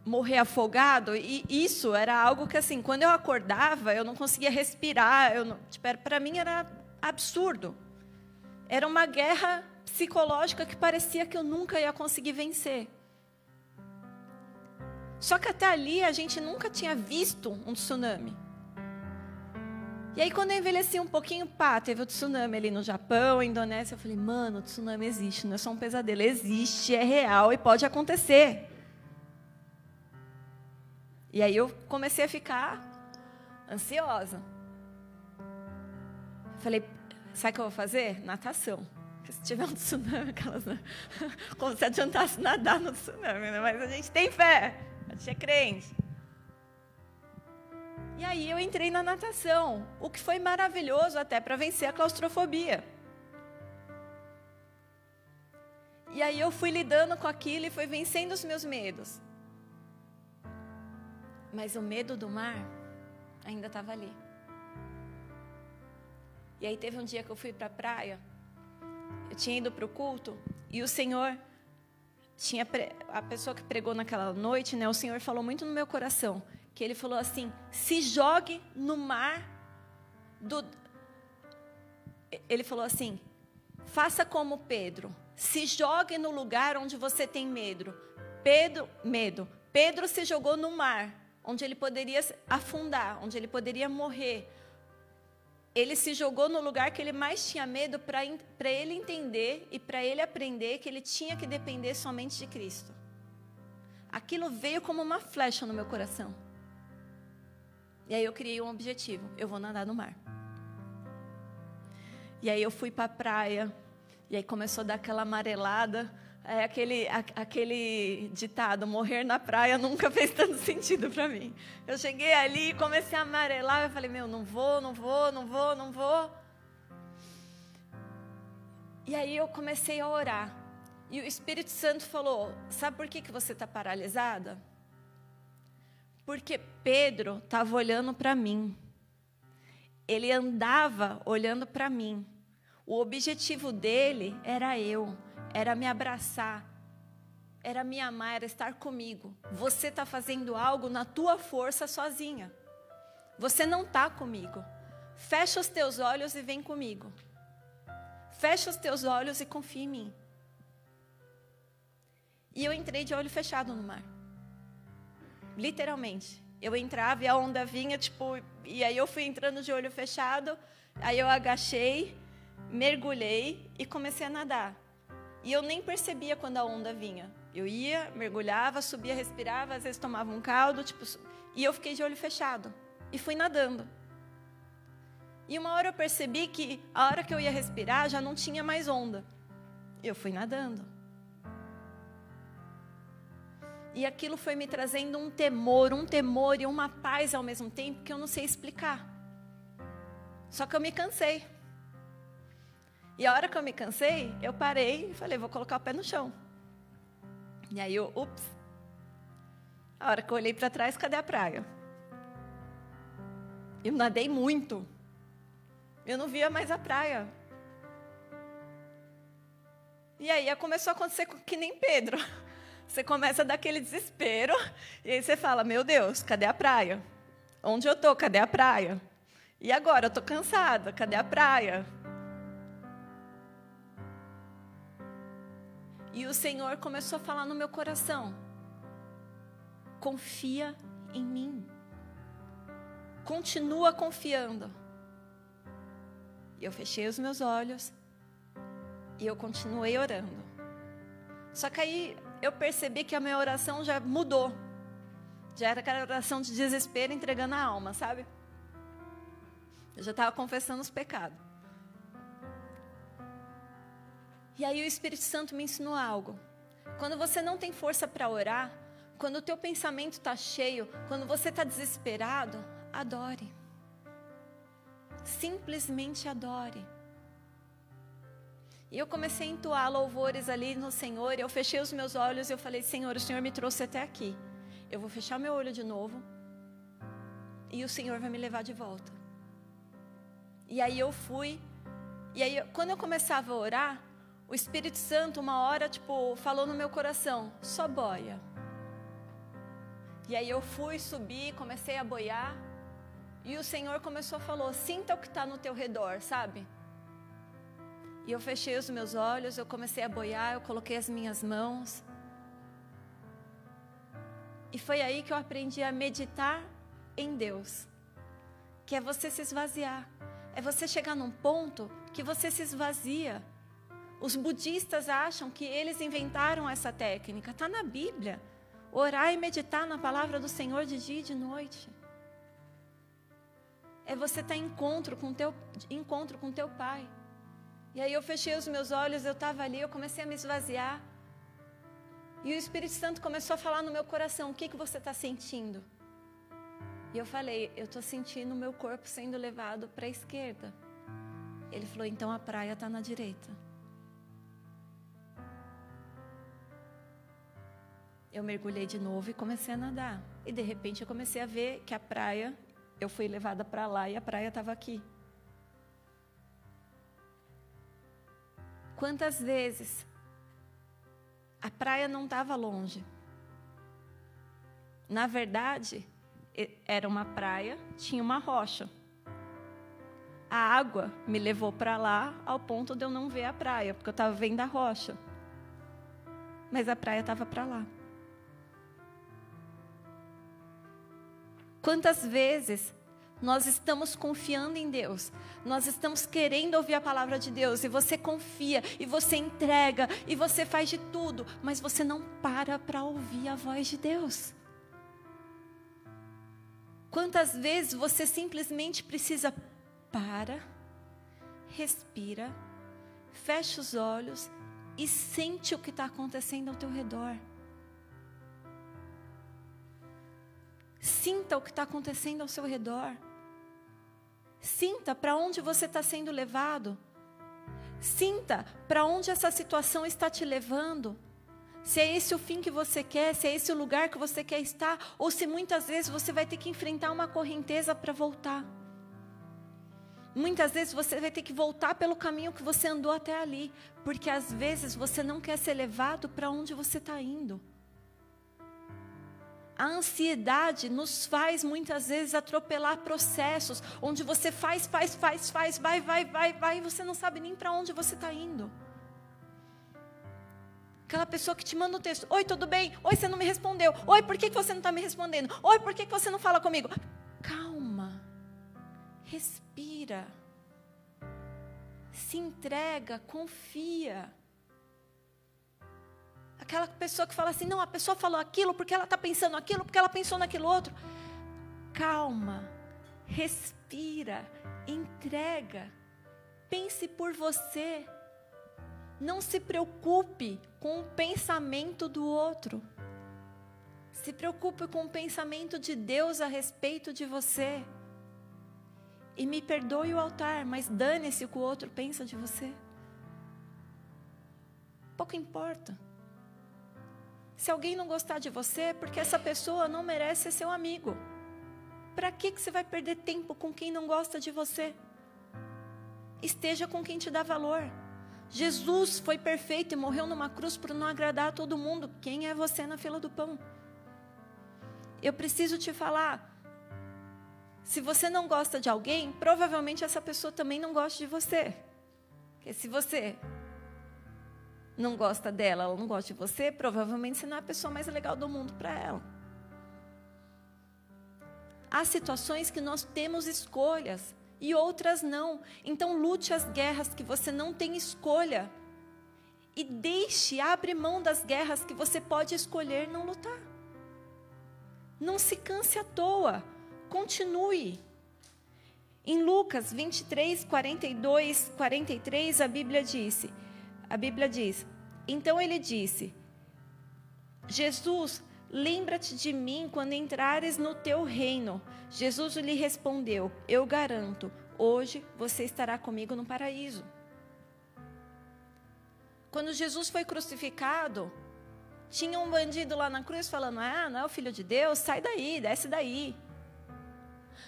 morrer afogado? E isso era algo que assim, quando eu acordava, eu não conseguia respirar, eu tipo, para mim era absurdo. Era uma guerra psicológica que parecia que eu nunca ia conseguir vencer. Só que até ali a gente nunca tinha visto um tsunami. E aí, quando eu envelheci um pouquinho, pá, teve o tsunami ali no Japão, Indonésia. Eu falei, mano, o tsunami existe, não é só um pesadelo. Existe, é real e pode acontecer. E aí eu comecei a ficar ansiosa. Falei, Sabe o que eu vou fazer? Natação. Porque se tiver um tsunami, aquelas. Como se adiantasse nadar no tsunami, né? Mas a gente tem fé. A gente é crente. E aí eu entrei na natação, o que foi maravilhoso até para vencer a claustrofobia. E aí eu fui lidando com aquilo e fui vencendo os meus medos. Mas o medo do mar ainda estava ali. E aí teve um dia que eu fui para a praia, eu tinha ido para o culto e o Senhor tinha a pessoa que pregou naquela noite, né? O Senhor falou muito no meu coração que ele falou assim: se jogue no mar do. Ele falou assim: faça como Pedro, se jogue no lugar onde você tem medo. Pedro, medo. Pedro se jogou no mar, onde ele poderia afundar, onde ele poderia morrer ele se jogou no lugar que ele mais tinha medo para ele entender e para ele aprender que ele tinha que depender somente de Cristo. Aquilo veio como uma flecha no meu coração. E aí eu criei um objetivo: eu vou nadar no mar. E aí eu fui para a praia, e aí começou a dar aquela amarelada. É aquele, a, aquele ditado, morrer na praia nunca fez tanto sentido para mim. Eu cheguei ali comecei a amarelar, eu falei, meu, não vou, não vou, não vou, não vou. E aí eu comecei a orar. E o Espírito Santo falou, sabe por que, que você está paralisada? Porque Pedro estava olhando para mim. Ele andava olhando para mim. O objetivo dele era eu era me abraçar, era me amar, era estar comigo. Você está fazendo algo na tua força sozinha. Você não está comigo. Fecha os teus olhos e vem comigo. Fecha os teus olhos e confia em mim. E eu entrei de olho fechado no mar. Literalmente. Eu entrava e a onda vinha, tipo, e aí eu fui entrando de olho fechado, aí eu agachei, mergulhei e comecei a nadar. E eu nem percebia quando a onda vinha. Eu ia, mergulhava, subia, respirava, às vezes tomava um caldo, tipo, e eu fiquei de olho fechado e fui nadando. E uma hora eu percebi que a hora que eu ia respirar já não tinha mais onda. Eu fui nadando. E aquilo foi me trazendo um temor, um temor e uma paz ao mesmo tempo que eu não sei explicar. Só que eu me cansei. E a hora que eu me cansei, eu parei e falei, vou colocar o pé no chão. E aí eu, ups. A hora que eu olhei para trás, cadê a praia? Eu nadei muito. Eu não via mais a praia. E aí começou a acontecer que nem Pedro. Você começa a dar aquele desespero, e aí você fala: Meu Deus, cadê a praia? Onde eu estou? Cadê a praia? E agora? Eu estou cansada, cadê a praia? E o Senhor começou a falar no meu coração: confia em mim. Continua confiando. E eu fechei os meus olhos e eu continuei orando. Só que aí eu percebi que a minha oração já mudou. Já era aquela oração de desespero entregando a alma, sabe? Eu já estava confessando os pecados. E aí o Espírito Santo me ensinou algo. Quando você não tem força para orar, quando o teu pensamento está cheio, quando você está desesperado, adore. Simplesmente adore. E eu comecei a entoar louvores ali no Senhor, eu fechei os meus olhos e eu falei: Senhor, o Senhor me trouxe até aqui. Eu vou fechar meu olho de novo e o Senhor vai me levar de volta. E aí eu fui, e aí quando eu começava a orar, o Espírito Santo, uma hora, tipo, falou no meu coração: só boia. E aí eu fui, subi, comecei a boiar. E o Senhor começou a falar: sinta o que está no teu redor, sabe? E eu fechei os meus olhos, eu comecei a boiar, eu coloquei as minhas mãos. E foi aí que eu aprendi a meditar em Deus. Que é você se esvaziar. É você chegar num ponto que você se esvazia. Os budistas acham que eles inventaram essa técnica. Está na Bíblia. Orar e meditar na palavra do Senhor de dia e de noite. É você estar tá encontro com teu encontro com teu Pai. E aí eu fechei os meus olhos, eu estava ali, eu comecei a me esvaziar. E o Espírito Santo começou a falar no meu coração: o que, que você está sentindo? E eu falei: Eu estou sentindo o meu corpo sendo levado para a esquerda. Ele falou: Então a praia está na direita. Eu mergulhei de novo e comecei a nadar. E de repente eu comecei a ver que a praia, eu fui levada para lá e a praia estava aqui. Quantas vezes a praia não estava longe? Na verdade, era uma praia, tinha uma rocha. A água me levou para lá ao ponto de eu não ver a praia, porque eu estava vendo a rocha. Mas a praia estava para lá. Quantas vezes nós estamos confiando em Deus, nós estamos querendo ouvir a palavra de Deus, e você confia, e você entrega, e você faz de tudo, mas você não para para ouvir a voz de Deus. Quantas vezes você simplesmente precisa para, respira, fecha os olhos e sente o que está acontecendo ao teu redor. Sinta o que está acontecendo ao seu redor. Sinta para onde você está sendo levado. Sinta para onde essa situação está te levando se é esse o fim que você quer, se é esse o lugar que você quer estar, ou se muitas vezes você vai ter que enfrentar uma correnteza para voltar. Muitas vezes você vai ter que voltar pelo caminho que você andou até ali, porque às vezes você não quer ser levado para onde você está indo. A ansiedade nos faz muitas vezes atropelar processos, onde você faz, faz, faz, faz, vai, vai, vai, vai, e você não sabe nem para onde você está indo. Aquela pessoa que te manda um texto: Oi, tudo bem? Oi, você não me respondeu. Oi, por que você não está me respondendo? Oi, por que você não fala comigo? Calma. Respira. Se entrega, confia. Aquela pessoa que fala assim: Não, a pessoa falou aquilo porque ela está pensando aquilo, porque ela pensou naquilo outro. Calma. Respira. Entrega. Pense por você. Não se preocupe com o pensamento do outro. Se preocupe com o pensamento de Deus a respeito de você. E me perdoe o altar, mas dane-se o que o outro pensa de você. Pouco importa. Se alguém não gostar de você, é porque essa pessoa não merece ser seu amigo. Para que, que você vai perder tempo com quem não gosta de você? Esteja com quem te dá valor. Jesus foi perfeito e morreu numa cruz por não agradar a todo mundo. Quem é você na fila do pão? Eu preciso te falar. Se você não gosta de alguém, provavelmente essa pessoa também não gosta de você. Porque se você não gosta dela, ela não gosta de você, provavelmente você não é a pessoa mais legal do mundo para ela. Há situações que nós temos escolhas e outras não. Então lute as guerras que você não tem escolha. E deixe, abre mão das guerras que você pode escolher não lutar. Não se canse à toa. Continue. Em Lucas 23, 42, 43, a Bíblia disse, a Bíblia diz, então ele disse, Jesus, Lembra-te de mim quando entrares no teu reino. Jesus lhe respondeu: Eu garanto, hoje você estará comigo no paraíso. Quando Jesus foi crucificado, tinha um bandido lá na cruz falando: Ah, não é o filho de Deus? Sai daí, desce daí.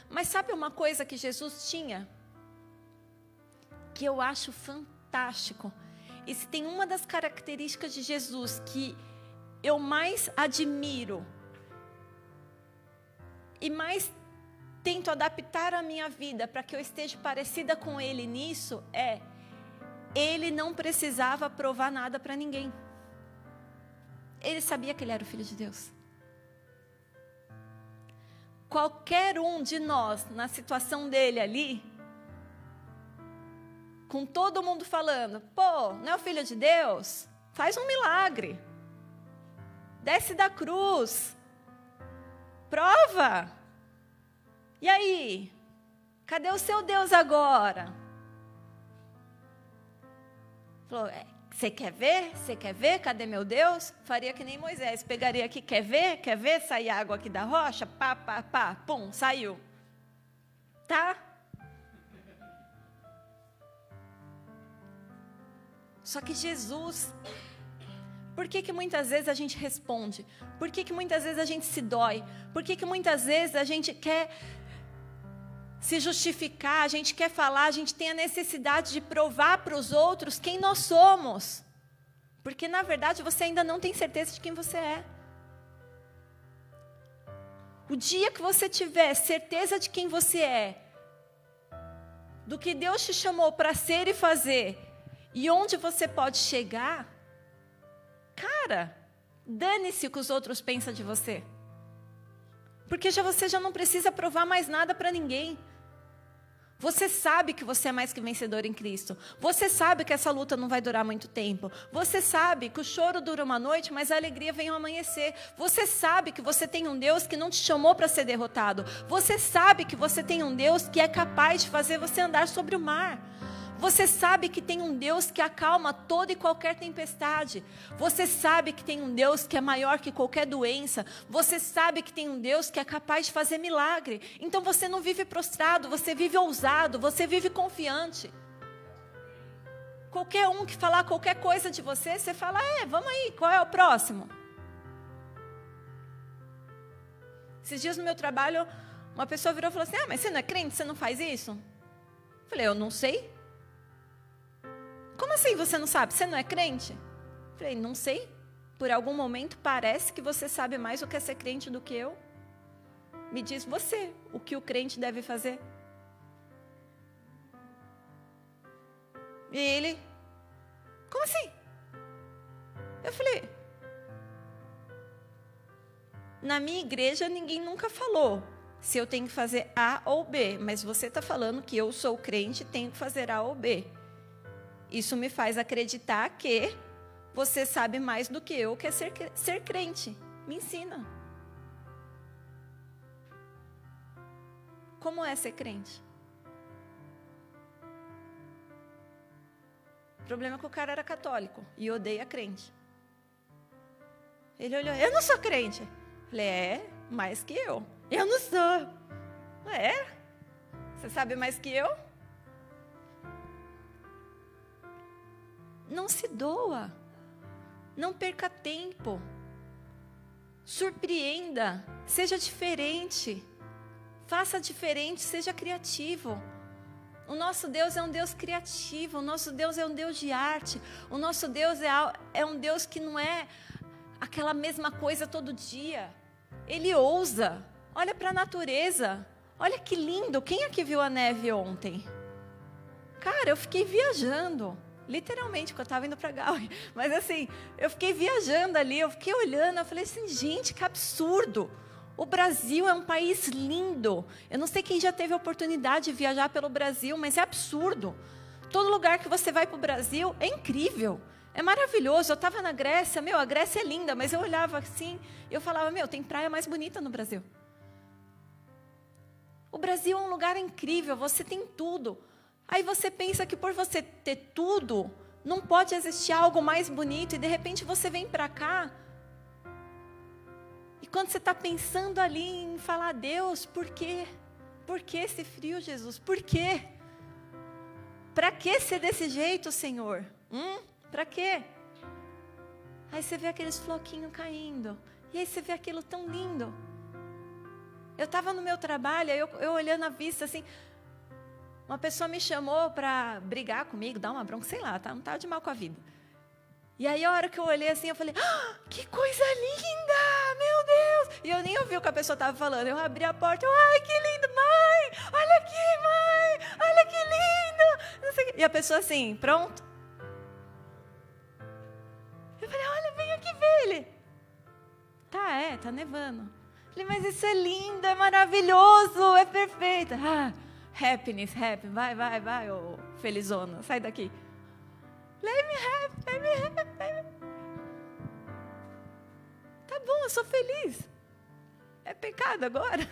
Mas sabe uma coisa que Jesus tinha? Que eu acho fantástico. E se tem uma das características de Jesus que eu mais admiro e mais tento adaptar a minha vida para que eu esteja parecida com Ele nisso é ele não precisava provar nada para ninguém. Ele sabia que ele era o filho de Deus. Qualquer um de nós, na situação dele ali, com todo mundo falando, pô, não é o filho de Deus? Faz um milagre desce da cruz, prova. E aí? Cadê o seu Deus agora? Falou, é, Você quer ver? Você quer ver? Cadê meu Deus? Faria que nem Moisés. Pegaria aqui, quer ver? Quer ver? Sair água aqui da rocha? Pá, pá, pá. Pum, saiu. Tá? Só que Jesus, por que, que muitas vezes a gente responde? Por que, que muitas vezes a gente se dói? Por que, que muitas vezes a gente quer se justificar, a gente quer falar, a gente tem a necessidade de provar para os outros quem nós somos. Porque na verdade você ainda não tem certeza de quem você é. O dia que você tiver certeza de quem você é, do que Deus te chamou para ser e fazer, e onde você pode chegar, cara, dane-se o que os outros pensam de você. Porque já você já não precisa provar mais nada para ninguém. Você sabe que você é mais que vencedor em Cristo. Você sabe que essa luta não vai durar muito tempo. Você sabe que o choro dura uma noite, mas a alegria vem ao amanhecer. Você sabe que você tem um Deus que não te chamou para ser derrotado. Você sabe que você tem um Deus que é capaz de fazer você andar sobre o mar. Você sabe que tem um Deus que acalma toda e qualquer tempestade. Você sabe que tem um Deus que é maior que qualquer doença. Você sabe que tem um Deus que é capaz de fazer milagre. Então você não vive prostrado, você vive ousado, você vive confiante. Qualquer um que falar qualquer coisa de você, você fala: é, vamos aí, qual é o próximo? Esses dias no meu trabalho, uma pessoa virou e falou assim: ah, mas você não é crente, você não faz isso? Eu falei: eu não sei. Como assim você não sabe? Você não é crente? Falei, não sei. Por algum momento parece que você sabe mais o que é ser crente do que eu. Me diz você o que o crente deve fazer. E ele, como assim? Eu falei, na minha igreja ninguém nunca falou se eu tenho que fazer A ou B, mas você está falando que eu sou crente e tenho que fazer A ou B. Isso me faz acreditar que você sabe mais do que eu que é ser, ser crente. Me ensina. Como é ser crente? O problema é que o cara era católico e odeia crente. Ele olhou, eu não sou crente. Falei, é, mais que eu. Eu não sou. É? Você sabe mais que eu? Não se doa. Não perca tempo. Surpreenda. Seja diferente. Faça diferente. Seja criativo. O nosso Deus é um Deus criativo. O nosso Deus é um Deus de arte. O nosso Deus é, é um Deus que não é aquela mesma coisa todo dia. Ele ousa. Olha para a natureza. Olha que lindo. Quem aqui viu a neve ontem? Cara, eu fiquei viajando. Literalmente, porque eu estava indo para Galway. Mas assim, eu fiquei viajando ali, eu fiquei olhando, eu falei assim, gente, que absurdo. O Brasil é um país lindo. Eu não sei quem já teve a oportunidade de viajar pelo Brasil, mas é absurdo. Todo lugar que você vai para o Brasil é incrível. É maravilhoso. Eu estava na Grécia, meu, a Grécia é linda, mas eu olhava assim e eu falava, meu, tem praia mais bonita no Brasil. O Brasil é um lugar incrível, você tem tudo. Aí você pensa que por você ter tudo, não pode existir algo mais bonito e de repente você vem para cá. E quando você está pensando ali em falar, Deus, por quê? Por que esse frio, Jesus? Por quê? Para que ser desse jeito, Senhor? Hum? Para quê? Aí você vê aqueles floquinhos caindo. E aí você vê aquilo tão lindo. Eu estava no meu trabalho, eu, eu olhando a vista assim, uma pessoa me chamou para brigar comigo, dar uma bronca, sei lá, tá? não estava de mal com a vida. E aí, a hora que eu olhei assim, eu falei: ah, que coisa linda! Meu Deus! E eu nem ouvi o que a pessoa estava falando. Eu abri a porta, eu, ai, que lindo, mãe! Olha aqui, mãe! Olha que lindo! E a pessoa assim, pronto? Eu falei: olha, vem aqui ver ele. Tá, é, tá nevando. Eu falei, mas isso é lindo, é maravilhoso, é perfeito. Ah, Happiness, happy. Vai, vai, vai, ô felizona. Sai daqui. Let me happy, let me happy. Tá bom, eu sou feliz. É pecado agora.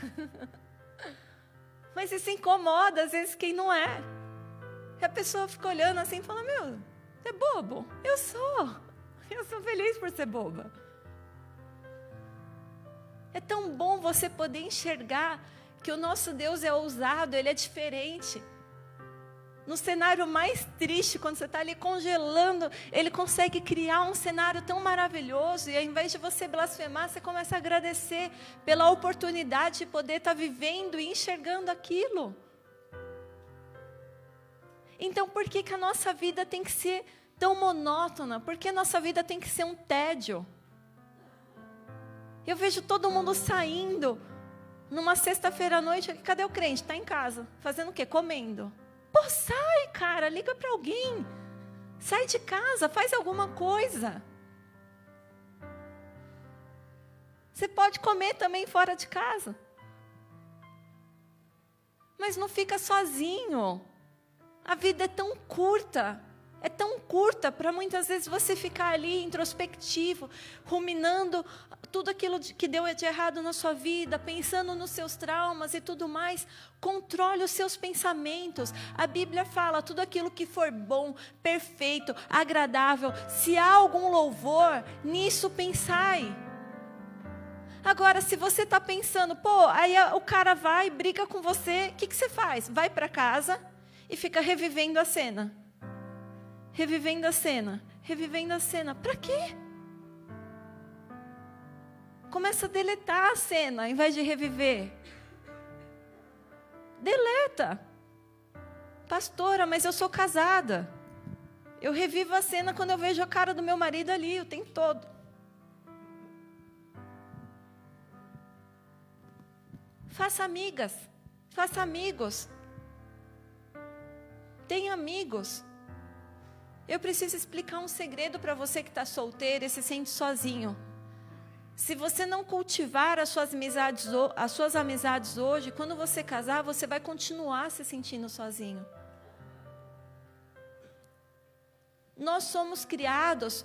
Mas isso incomoda, às vezes, quem não é. E a pessoa fica olhando assim e fala, meu, É bobo? Eu sou. Eu sou feliz por ser boba. É tão bom você poder enxergar que o nosso Deus é ousado, ele é diferente. No cenário mais triste, quando você está ali congelando, ele consegue criar um cenário tão maravilhoso. E ao invés de você blasfemar, você começa a agradecer pela oportunidade de poder estar tá vivendo e enxergando aquilo. Então, por que, que a nossa vida tem que ser tão monótona? Por que a nossa vida tem que ser um tédio? Eu vejo todo mundo saindo numa sexta-feira à noite. Cadê o crente? Está em casa. Fazendo o quê? Comendo. Pô, sai, cara, liga para alguém. Sai de casa, faz alguma coisa. Você pode comer também fora de casa. Mas não fica sozinho. A vida é tão curta é tão curta para muitas vezes você ficar ali introspectivo, ruminando tudo aquilo que deu de errado na sua vida, pensando nos seus traumas e tudo mais. Controle os seus pensamentos. A Bíblia fala tudo aquilo que for bom, perfeito, agradável. Se há algum louvor, nisso pensai. Agora, se você está pensando, pô, aí o cara vai, briga com você, o que, que você faz? Vai para casa e fica revivendo a cena revivendo a cena, revivendo a cena. Para quê? Começa a deletar a cena, em vez de reviver. Deleta. Pastora, mas eu sou casada. Eu revivo a cena quando eu vejo a cara do meu marido ali o tempo todo. Faça amigas, faça amigos. Tenha amigos. Eu preciso explicar um segredo para você que está solteiro e se sente sozinho. Se você não cultivar as suas, amizades, as suas amizades hoje, quando você casar, você vai continuar se sentindo sozinho. Nós somos criados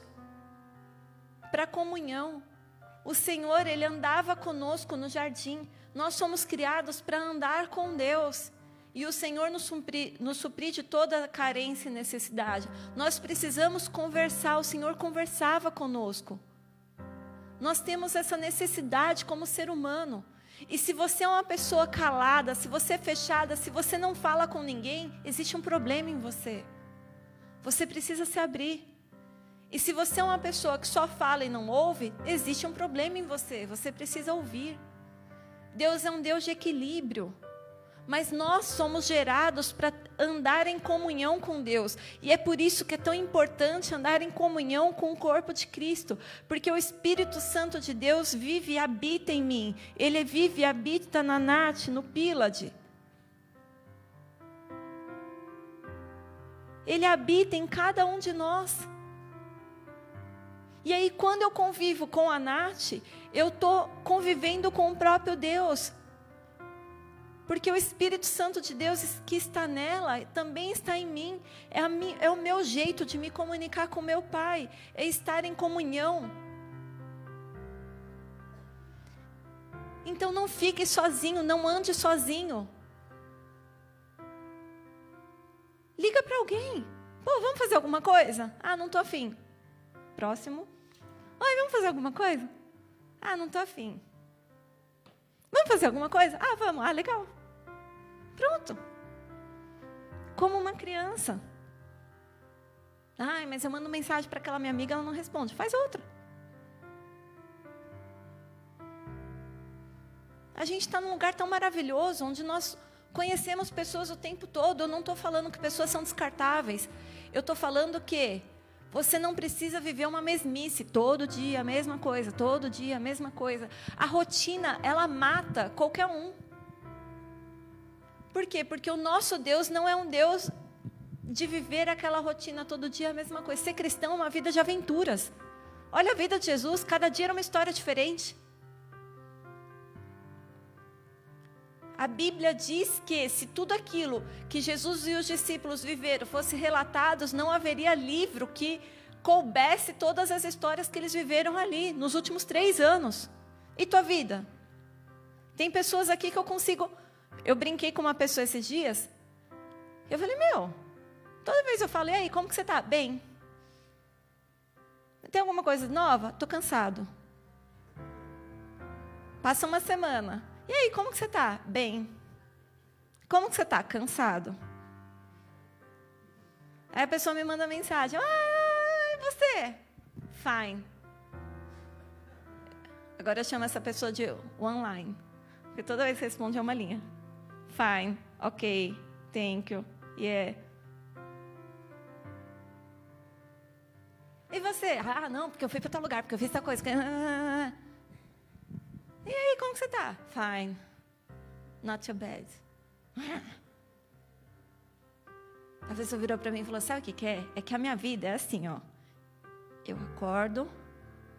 para comunhão. O Senhor, Ele andava conosco no jardim. Nós somos criados para andar com Deus. E o Senhor nos suprir, nos suprir de toda carência e necessidade. Nós precisamos conversar, o Senhor conversava conosco. Nós temos essa necessidade como ser humano. E se você é uma pessoa calada, se você é fechada, se você não fala com ninguém, existe um problema em você. Você precisa se abrir. E se você é uma pessoa que só fala e não ouve, existe um problema em você. Você precisa ouvir. Deus é um Deus de equilíbrio mas nós somos gerados para andar em comunhão com Deus. E é por isso que é tão importante andar em comunhão com o corpo de Cristo, porque o Espírito Santo de Deus vive e habita em mim. Ele vive e habita na Nath, no Pílade. Ele habita em cada um de nós. E aí, quando eu convivo com a Nath, eu estou convivendo com o próprio Deus. Porque o Espírito Santo de Deus que está nela também está em mim. É, é o meu jeito de me comunicar com meu Pai. É estar em comunhão. Então não fique sozinho, não ande sozinho. Liga para alguém. Pô, vamos fazer alguma coisa? Ah, não estou afim. Próximo. Oi, vamos fazer alguma coisa? Ah, não estou afim. Vamos fazer alguma coisa? Ah, vamos. Ah, legal. Pronto. Como uma criança. Ai, mas eu mando mensagem para aquela minha amiga, ela não responde. Faz outra. A gente está num lugar tão maravilhoso, onde nós conhecemos pessoas o tempo todo. Eu não estou falando que pessoas são descartáveis. Eu estou falando que você não precisa viver uma mesmice todo dia, a mesma coisa, todo dia, a mesma coisa. A rotina, ela mata qualquer um. Por quê? Porque o nosso Deus não é um Deus de viver aquela rotina todo dia a mesma coisa. Ser cristão é uma vida de aventuras. Olha a vida de Jesus, cada dia era uma história diferente. A Bíblia diz que se tudo aquilo que Jesus e os discípulos viveram fosse relatados, não haveria livro que coubesse todas as histórias que eles viveram ali nos últimos três anos. E tua vida? Tem pessoas aqui que eu consigo eu brinquei com uma pessoa esses dias. Eu falei, meu, toda vez eu falei, aí, como que você está? Bem. Tem alguma coisa nova? Tô cansado. Passa uma semana. E aí, como que você está? Bem. Como que você está? Cansado. Aí a pessoa me manda mensagem. Ah, e você? Fine. Agora eu chamo essa pessoa de online. Porque toda vez que responde é uma linha. Fine. Ok. Thank you. Yeah. E você? Ah, não, porque eu fui para tal lugar, porque eu fiz tal coisa. E aí, como que você está? Fine. Not too bad. A pessoa virou para mim e falou: Sabe o que, que é? É que a minha vida é assim, ó. Eu acordo,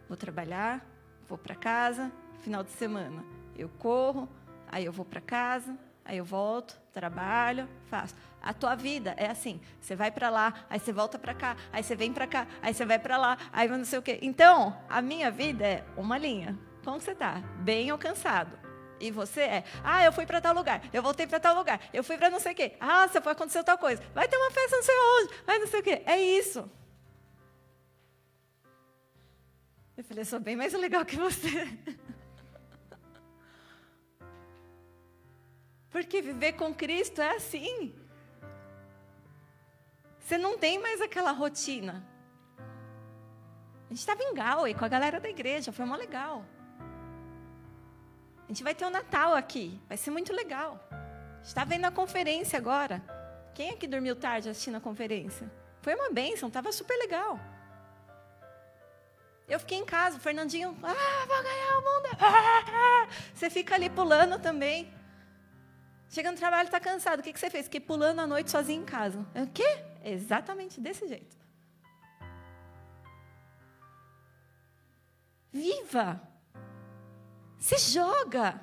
vou trabalhar, vou para casa, final de semana eu corro, aí eu vou para casa, aí eu volto, trabalho, faço. A tua vida é assim: você vai para lá, aí você volta para cá, aí você vem para cá, aí você vai para lá, aí não sei o quê. Então, a minha vida é uma linha. Como você está? Bem ou cansado? E você é, ah, eu fui para tal lugar, eu voltei para tal lugar, eu fui para não sei o quê. Ah, você foi acontecer tal coisa. Vai ter uma festa não sei onde, vai não sei o quê. É isso. Eu falei, eu sou bem mais legal que você. Porque viver com Cristo é assim. Você não tem mais aquela rotina. A gente estava em Galway com a galera da igreja, foi mó legal. A gente vai ter o Natal aqui, vai ser muito legal. A gente está vendo a conferência agora. Quem é que dormiu tarde assistindo a conferência? Foi uma bênção, estava super legal. Eu fiquei em casa, o Fernandinho, ah, vou ganhar o mundo. Ah, você fica ali pulando também. Chega no trabalho, está cansado. O que, que você fez? Fiquei pulando a noite sozinho em casa. O quê? Exatamente desse jeito. Viva! Se joga!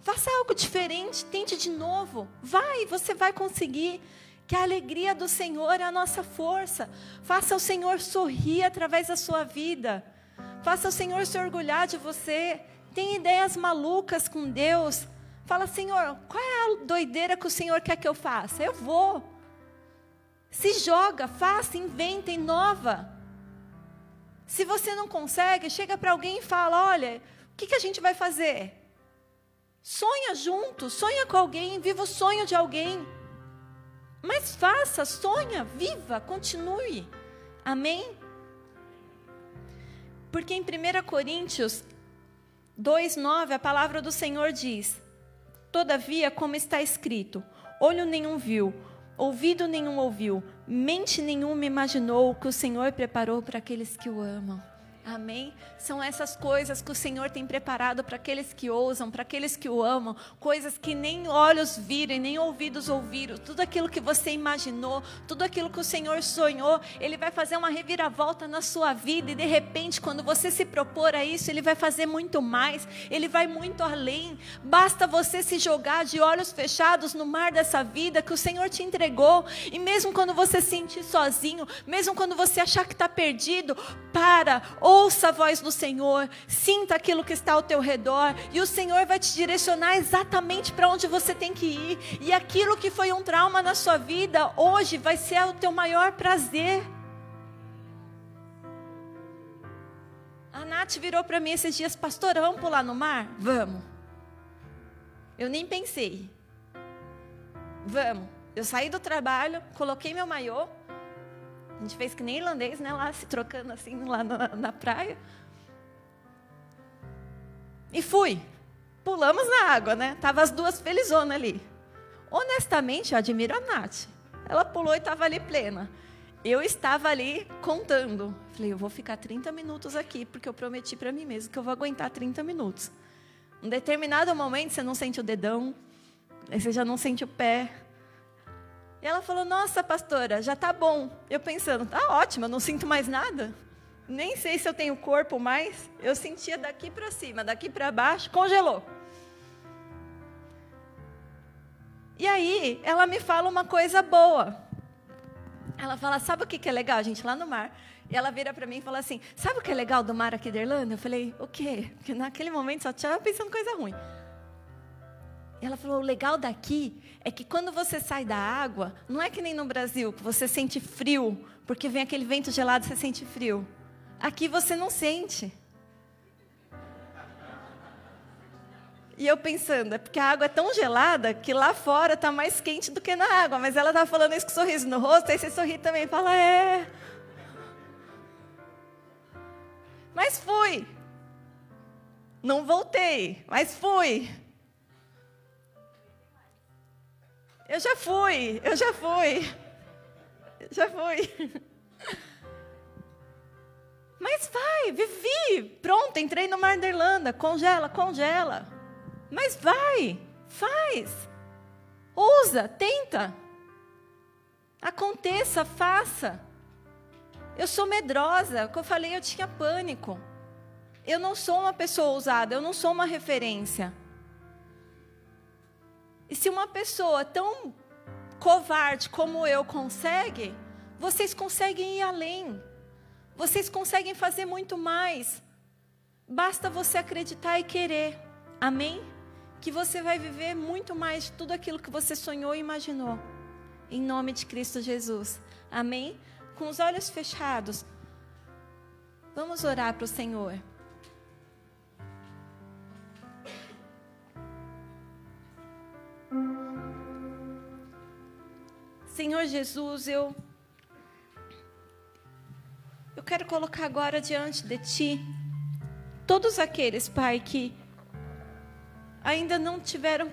Faça algo diferente, tente de novo. Vai, você vai conseguir. Que a alegria do Senhor é a nossa força. Faça o Senhor sorrir através da sua vida. Faça o Senhor se orgulhar de você. Tem ideias malucas com Deus. Fala, Senhor, qual é a doideira que o Senhor quer que eu faça? Eu vou. Se joga, faça, inventa, inova. Se você não consegue, chega para alguém e fala: olha, o que, que a gente vai fazer? Sonha junto, sonha com alguém, viva o sonho de alguém. Mas faça, sonha, viva, continue. Amém? Porque em 1 Coríntios 2,9 a palavra do Senhor diz: Todavia, como está escrito, olho nenhum viu, ouvido nenhum ouviu, mente nenhuma imaginou o que o Senhor preparou para aqueles que o amam. Amém? São essas coisas que o Senhor tem preparado para aqueles que ousam, para aqueles que o amam, coisas que nem olhos viram, nem ouvidos ouviram, tudo aquilo que você imaginou, tudo aquilo que o Senhor sonhou, Ele vai fazer uma reviravolta na sua vida. E de repente, quando você se propor a isso, Ele vai fazer muito mais, Ele vai muito além. Basta você se jogar de olhos fechados no mar dessa vida que o Senhor te entregou, e mesmo quando você se sentir sozinho, mesmo quando você achar que está perdido, para, ouça a voz do Senhor, sinta aquilo que está ao teu redor, e o Senhor vai te direcionar exatamente para onde você tem que ir. E aquilo que foi um trauma na sua vida, hoje vai ser o teu maior prazer. A Nath virou para mim esses dias, pastora, vamos pular no mar? Vamos. Eu nem pensei. Vamos. Eu saí do trabalho, coloquei meu maiô, a gente fez que nem irlandês, né? Lá se trocando assim lá na, na praia. E fui. Pulamos na água, né? Tava as duas felizonas ali. Honestamente, eu admiro a Nath. Ela pulou e estava ali plena. Eu estava ali contando. Falei, eu vou ficar 30 minutos aqui, porque eu prometi para mim mesmo que eu vou aguentar 30 minutos. Um determinado momento você não sente o dedão, você já não sente o pé, e ela falou: Nossa, pastora, já tá bom. Eu pensando: Tá ótimo, eu não sinto mais nada. Nem sei se eu tenho corpo mais. Eu sentia daqui para cima, daqui para baixo, congelou. E aí, ela me fala uma coisa boa. Ela fala: Sabe o que é legal, gente, lá no mar? E ela vira para mim e fala assim: Sabe o que é legal do mar aqui da Irlanda? Eu falei: O quê? Porque naquele momento só tinha pensando coisa ruim. Ela falou: o legal daqui é que quando você sai da água, não é que nem no Brasil, que você sente frio, porque vem aquele vento gelado e você sente frio. Aqui você não sente. E eu pensando, é porque a água é tão gelada que lá fora está mais quente do que na água. Mas ela está falando isso com um sorriso no rosto, aí você sorri também, fala, é. Mas fui. Não voltei, mas fui. Eu já fui, eu já fui. Eu já fui. Mas vai, vivi. Pronto, entrei no Mar da Irlanda. Congela, congela. Mas vai, faz. Usa, tenta. Aconteça, faça. Eu sou medrosa, como eu falei, eu tinha pânico. Eu não sou uma pessoa ousada, eu não sou uma referência. E se uma pessoa tão covarde como eu consegue, vocês conseguem ir além. Vocês conseguem fazer muito mais. Basta você acreditar e querer. Amém? Que você vai viver muito mais de tudo aquilo que você sonhou e imaginou. Em nome de Cristo Jesus. Amém? Com os olhos fechados, vamos orar para o Senhor. Senhor Jesus, eu eu quero colocar agora diante de Ti todos aqueles, Pai, que ainda não tiveram